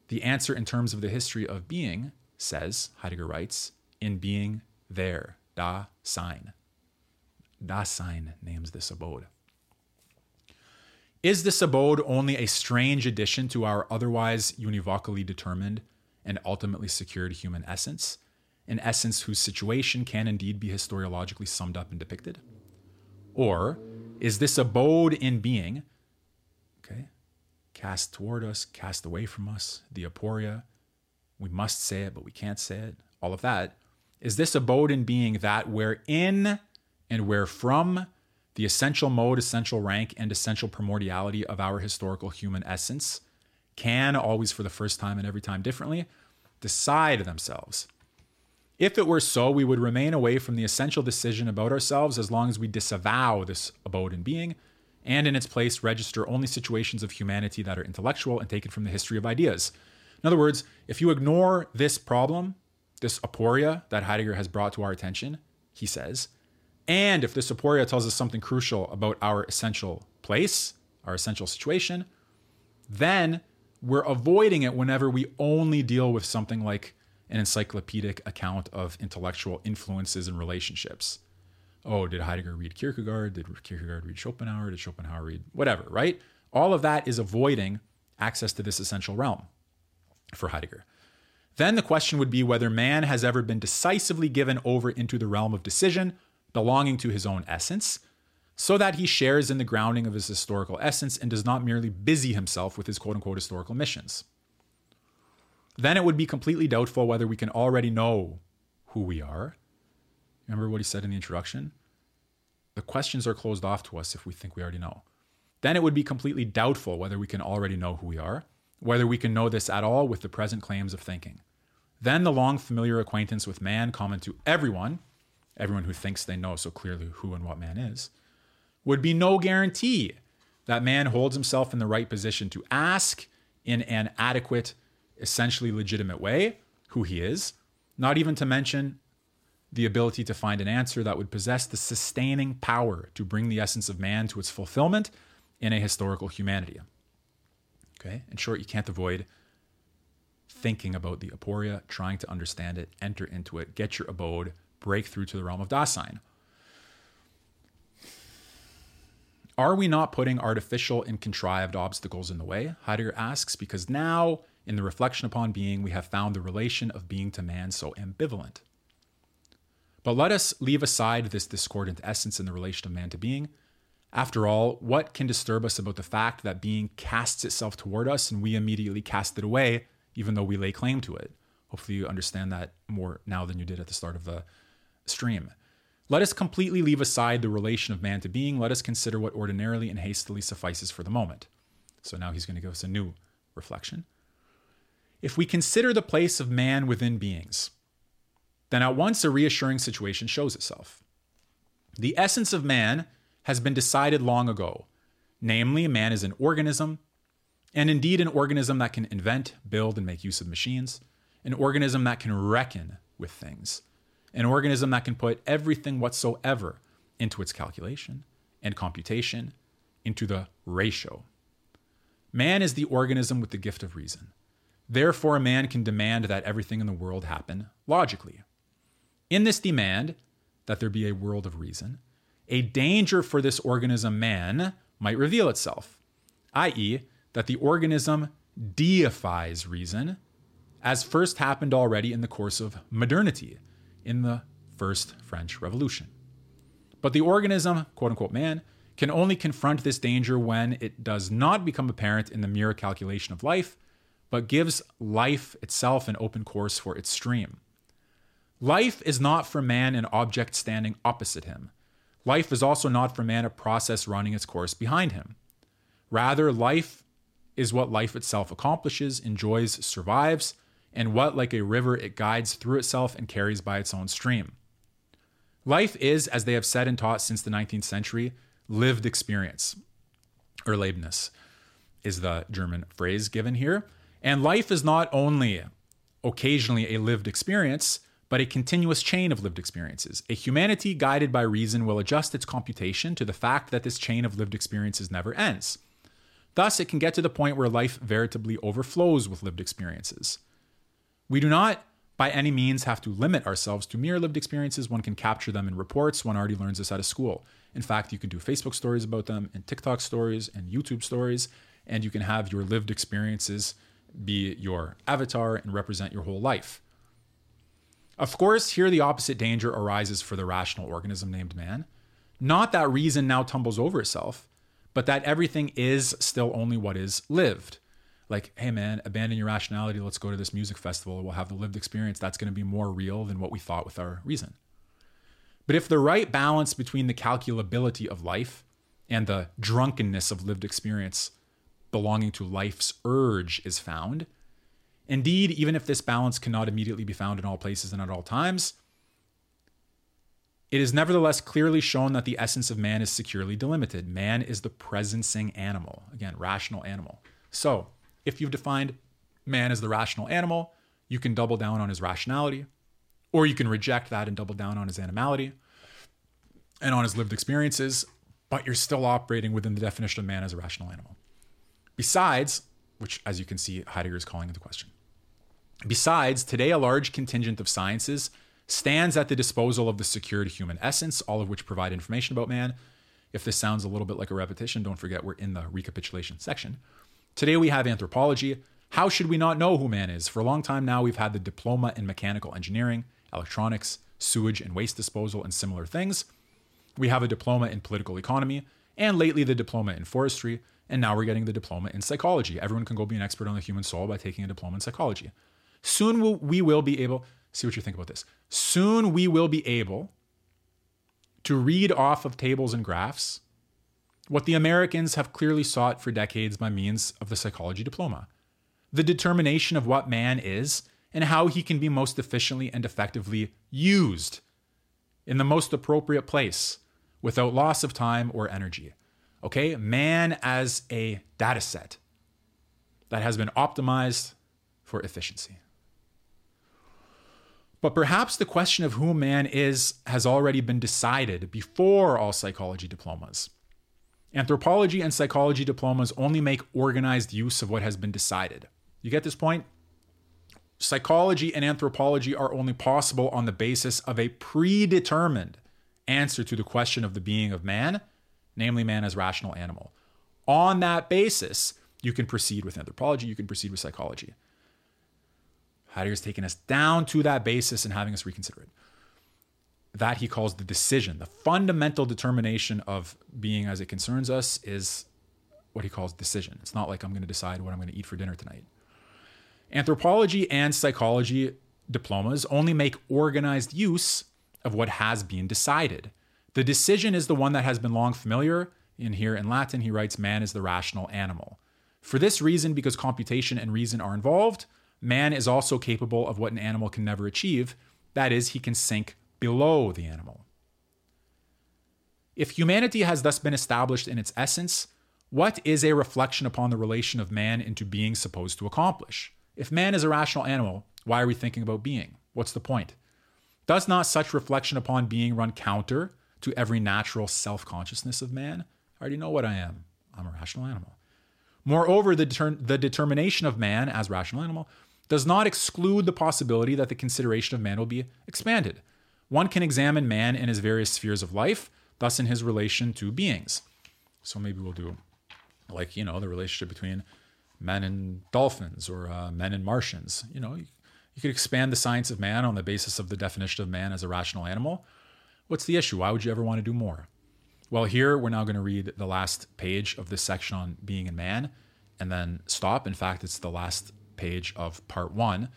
Speaker 1: The answer in terms of the history of being says, Heidegger writes, in being there, da sein. Da sein names this abode. Is this abode only a strange addition to our otherwise univocally determined and ultimately secured human essence? An essence whose situation can indeed be historiologically summed up and depicted? Or is this abode in being, okay, cast toward us, cast away from us, the aporia, we must say it, but we can't say it, all of that, is this abode in being that wherein and where from the essential mode, essential rank, and essential primordiality of our historical human essence can always, for the first time and every time differently, decide themselves. If it were so, we would remain away from the essential decision about ourselves as long as we disavow this abode in being and in its place register only situations of humanity that are intellectual and taken from the history of ideas. In other words, if you ignore this problem, this aporia that Heidegger has brought to our attention, he says, and if this aporia tells us something crucial about our essential place, our essential situation, then we're avoiding it whenever we only deal with something like an encyclopedic account of intellectual influences and relationships. Oh, did Heidegger read Kierkegaard? Did Kierkegaard read Schopenhauer? Did Schopenhauer read whatever, right? All of that is avoiding access to this essential realm for Heidegger. Then the question would be whether man has ever been decisively given over into the realm of decision belonging to his own essence, so that he shares in the grounding of his historical essence and does not merely busy himself with his quote unquote historical missions. Then it would be completely doubtful whether we can already know who we are. Remember what he said in the introduction? The questions are closed off to us if we think we already know. Then it would be completely doubtful whether we can already know who we are, whether we can know this at all with the present claims of thinking. Then the long familiar acquaintance with man, common to everyone, everyone who thinks they know so clearly who and what man is, would be no guarantee that man holds himself in the right position to ask in an adequate, essentially legitimate way who he is, not even to mention the ability to find an answer that would possess the sustaining power to bring the essence of man to its fulfillment in a historical humanity. Okay? In short, you can't avoid thinking about the aporia, trying to understand it, enter into it, get your abode, break through to the realm of Dasein. Are we not putting artificial and contrived obstacles in the way? Heidegger asks, because now, in the reflection upon being, we have found the relation of being to man so ambivalent. But let us leave aside this discordant essence in the relation of man to being. After all, what can disturb us about the fact that being casts itself toward us and we immediately cast it away, even though we lay claim to it? Hopefully, you understand that more now than you did at the start of the stream. Let us completely leave aside the relation of man to being. Let us consider what ordinarily and hastily suffices for the moment. So now he's going to give us a new reflection. If we consider the place of man within beings, then at once a reassuring situation shows itself. The essence of man has been decided long ago. Namely, a man is an organism, and indeed an organism that can invent, build, and make use of machines, an organism that can reckon with things, an organism that can put everything whatsoever into its calculation and computation into the ratio. Man is the organism with the gift of reason. Therefore, a man can demand that everything in the world happen logically. In this demand, that there be a world of reason, a danger for this organism, man, might reveal itself, i.e., that the organism deifies reason, as first happened already in the course of modernity, in the First French Revolution. But the organism, quote unquote man, can only confront this danger when it does not become apparent in the mere calculation of life, but gives life itself an open course for its stream. Life is not for man an object standing opposite him. Life is also not for man a process running its course behind him. Rather, life is what life itself accomplishes, enjoys, survives, and what, like a river, it guides through itself and carries by its own stream. Life is, as they have said and taught since the 19th century, lived experience. or Erlebnis is the German phrase given here. And life is not only occasionally a lived experience, but a continuous chain of lived experiences. A humanity guided by reason will adjust its computation to the fact that this chain of lived experiences never ends. Thus, it can get to the point where life veritably overflows with lived experiences. We do not by any means have to limit ourselves to mere lived experiences. One can capture them in reports. One already learns this out of school. In fact, you can do Facebook stories about them and TikTok stories and YouTube stories, and you can have your lived experiences be your avatar and represent your whole life. Of course, here the opposite danger arises for the rational organism named man. Not that reason now tumbles over itself, but that everything is still only what is lived like, hey man, abandon your rationality. Let's go to this music festival. We'll have the lived experience. That's going to be more real than what we thought with our reason. But if the right balance between the calculability of life and the drunkenness of lived experience belonging to life's urge is found, indeed, even if this balance cannot immediately be found in all places and at all times, It is nevertheless clearly shown that the essence of man is securely delimited. Man is the presencing animal. Again, rational animal. So, if you've defined man as the rational animal, you can double down on his rationality, or you can reject that and double down on his animality and on his lived experiences, but you're still operating within the definition of man as a rational animal. Besides, which as you can see, Heidegger is calling into question. Besides, today a large contingent of sciences stands at the disposal of the secured human essence, all of which provide information about man. If this sounds a little bit like a repetition, don't forget we're in the recapitulation section. Today we have anthropology. How should we not know who man is? For a long time now, we've had the diploma in mechanical engineering, electronics, sewage and waste disposal, and similar things. We have a diploma in political economy, and lately the diploma in forestry, and now we're getting the diploma in psychology. Everyone can go be an expert on the human soul by taking a diploma in psychology. Soon we'll, we will be able, see what you think about this. Soon we will be able to read off of tables and graphs what the Americans have clearly sought for decades by means of the psychology diploma the determination of what man is and how he can be most efficiently and effectively used in the most appropriate place without loss of time or energy. Okay, man as a data set that has been optimized for efficiency. But perhaps the question of who man is has already been decided before all psychology diplomas. Anthropology and psychology diplomas only make organized use of what has been decided. You get this point? Psychology and anthropology are only possible on the basis of a predetermined answer to the question of the being of man, namely man as rational animal. On that basis, you can proceed with anthropology, you can proceed with psychology. Heidegger's taking us down to that basis and having us reconsider it. That he calls the decision. The fundamental determination of being as it concerns us is what he calls decision. It's not like I'm going to decide what I'm going to eat for dinner tonight. Anthropology and psychology diplomas only make organized use of what has been decided. The decision is the one that has been long familiar. In here in Latin, he writes, Man is the rational animal. For this reason, because computation and reason are involved, man is also capable of what an animal can never achieve that is, he can sink below the animal. If humanity has thus been established in its essence, what is a reflection upon the relation of man into being supposed to accomplish? If man is a rational animal, why are we thinking about being? What's the point? Does not such reflection upon being run counter to every natural self consciousness of man? I already know what I am. I'm a rational animal. Moreover, the, deter- the determination of man as rational animal does not exclude the possibility that the consideration of man will be expanded. One can examine man in his various spheres of life, thus in his relation to beings. So maybe we'll do like, you know, the relationship between men and dolphins or uh, men and Martians. You know, you, you could expand the science of man on the basis of the definition of man as a rational animal. What's the issue? Why would you ever want to do more? Well, here we're now going to read the last page of this section on being and man and then stop. In fact, it's the last page of part one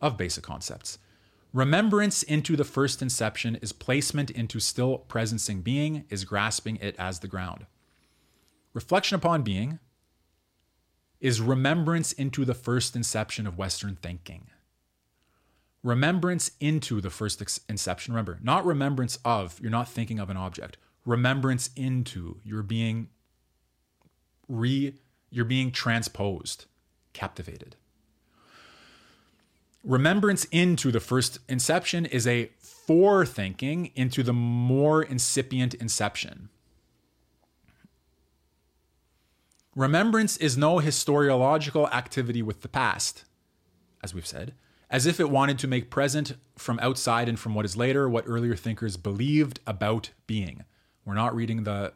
Speaker 1: of basic concepts. Remembrance into the first inception is placement into still presencing being, is grasping it as the ground. Reflection upon being, is remembrance into the first inception of Western thinking. Remembrance into the first inception. Remember, not remembrance of, you're not thinking of an object. Remembrance into, you're being re, you're being transposed, captivated. Remembrance into the first inception is a forethinking into the more incipient inception. Remembrance is no historiological activity with the past, as we've said, as if it wanted to make present from outside and from what is later what earlier thinkers believed about being. We're not reading the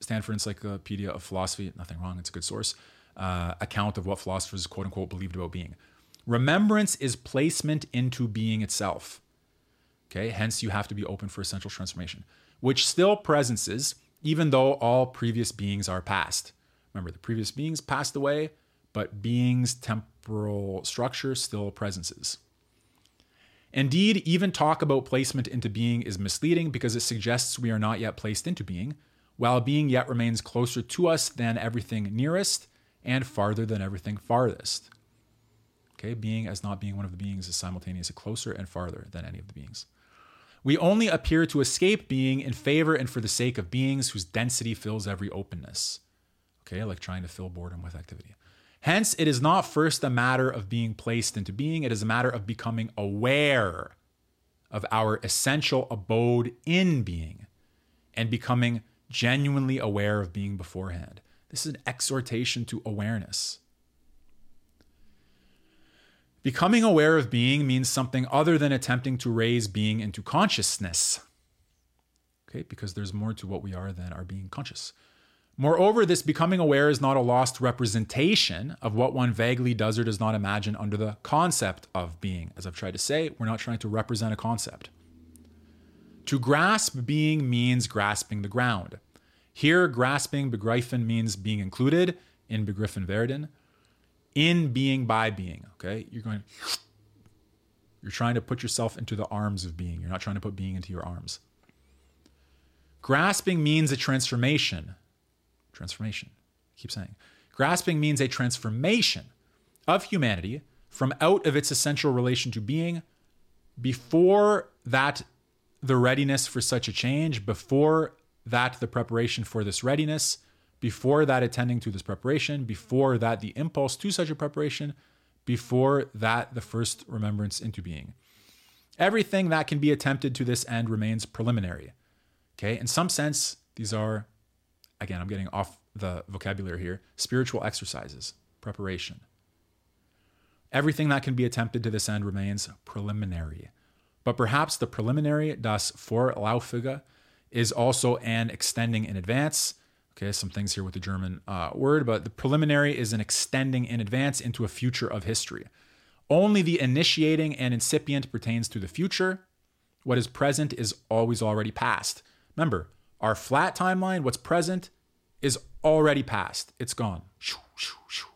Speaker 1: Stanford Encyclopedia of Philosophy, nothing wrong, it's a good source, uh, account of what philosophers quote unquote believed about being. Remembrance is placement into being itself. Okay, hence you have to be open for essential transformation, which still presences, even though all previous beings are past. Remember, the previous beings passed away, but beings' temporal structure still presences. Indeed, even talk about placement into being is misleading because it suggests we are not yet placed into being, while being yet remains closer to us than everything nearest and farther than everything farthest. Okay, being as not being one of the beings is simultaneously closer and farther than any of the beings. We only appear to escape being in favor and for the sake of beings whose density fills every openness. Okay, like trying to fill boredom with activity. Hence, it is not first a matter of being placed into being, it is a matter of becoming aware of our essential abode in being and becoming genuinely aware of being beforehand. This is an exhortation to awareness. Becoming aware of being means something other than attempting to raise being into consciousness. Okay, because there's more to what we are than our being conscious. Moreover, this becoming aware is not a lost representation of what one vaguely does or does not imagine under the concept of being. As I've tried to say, we're not trying to represent a concept. To grasp being means grasping the ground. Here, grasping begreifen means being included in begriffen werden, in being by being. Okay, you're going. You're trying to put yourself into the arms of being. You're not trying to put being into your arms. Grasping means a transformation, transformation. I keep saying. Grasping means a transformation of humanity from out of its essential relation to being before that the readiness for such a change, before that the preparation for this readiness, before that attending to this preparation, before that the impulse to such a preparation, before that the first remembrance into being. Everything that can be attempted to this end remains preliminary. Okay, in some sense, these are again, I'm getting off the vocabulary here spiritual exercises, preparation. Everything that can be attempted to this end remains preliminary. But perhaps the preliminary, das Vorlaufige, is also an extending in advance. Okay, some things here with the German uh, word, but the preliminary is an extending in advance into a future of history. Only the initiating and incipient pertains to the future. What is present is always already past. Remember, our flat timeline, what's present, is already past. It's gone.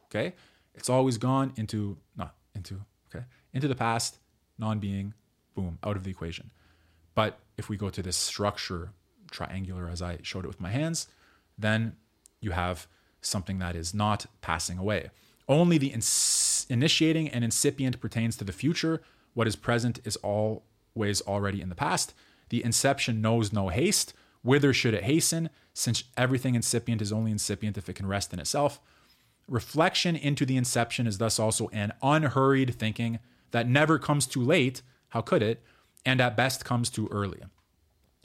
Speaker 1: Okay? It's always gone into, not into, okay? Into the past, non being, boom, out of the equation. But if we go to this structure, triangular as I showed it with my hands, then you have something that is not passing away. Only the ins- initiating and incipient pertains to the future. What is present is always already in the past. The inception knows no haste. Whither should it hasten, since everything incipient is only incipient if it can rest in itself? Reflection into the inception is thus also an unhurried thinking that never comes too late. How could it? And at best comes too early.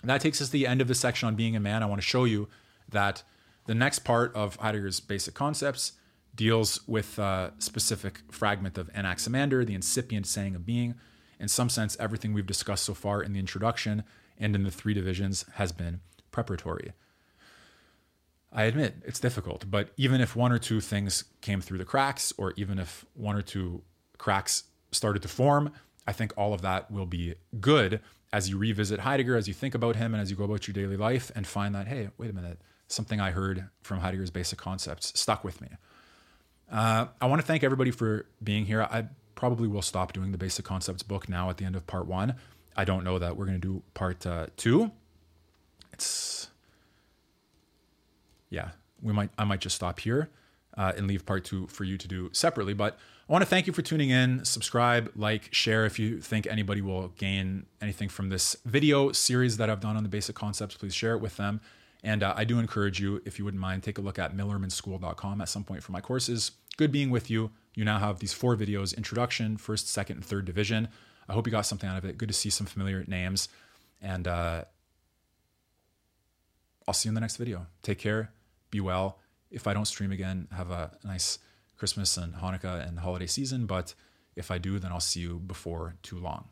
Speaker 1: that takes us to the end of the section on being a man. I want to show you that the next part of Heidegger's basic concepts deals with a specific fragment of Anaximander, the incipient saying of being. In some sense, everything we've discussed so far in the introduction and in the three divisions has been preparatory. I admit it's difficult, but even if one or two things came through the cracks, or even if one or two cracks started to form, I think all of that will be good as you revisit Heidegger, as you think about him, and as you go about your daily life and find that, hey, wait a minute, something I heard from Heidegger's basic concepts stuck with me. Uh, I want to thank everybody for being here. I probably will stop doing the basic concepts book now at the end of part one. I don't know that we're going to do part uh, two. It's yeah, we might I might just stop here uh, and leave part two for you to do separately. But I want to thank you for tuning in. Subscribe, like, share if you think anybody will gain anything from this video series that I've done on the basic concepts. Please share it with them. And uh, I do encourage you, if you wouldn't mind, take a look at millermanschool.com at some point for my courses. Good being with you. You now have these four videos introduction, first, second, and third division. I hope you got something out of it. Good to see some familiar names. And uh, I'll see you in the next video. Take care. Be well. If I don't stream again, have a nice Christmas and Hanukkah and holiday season. But if I do, then I'll see you before too long.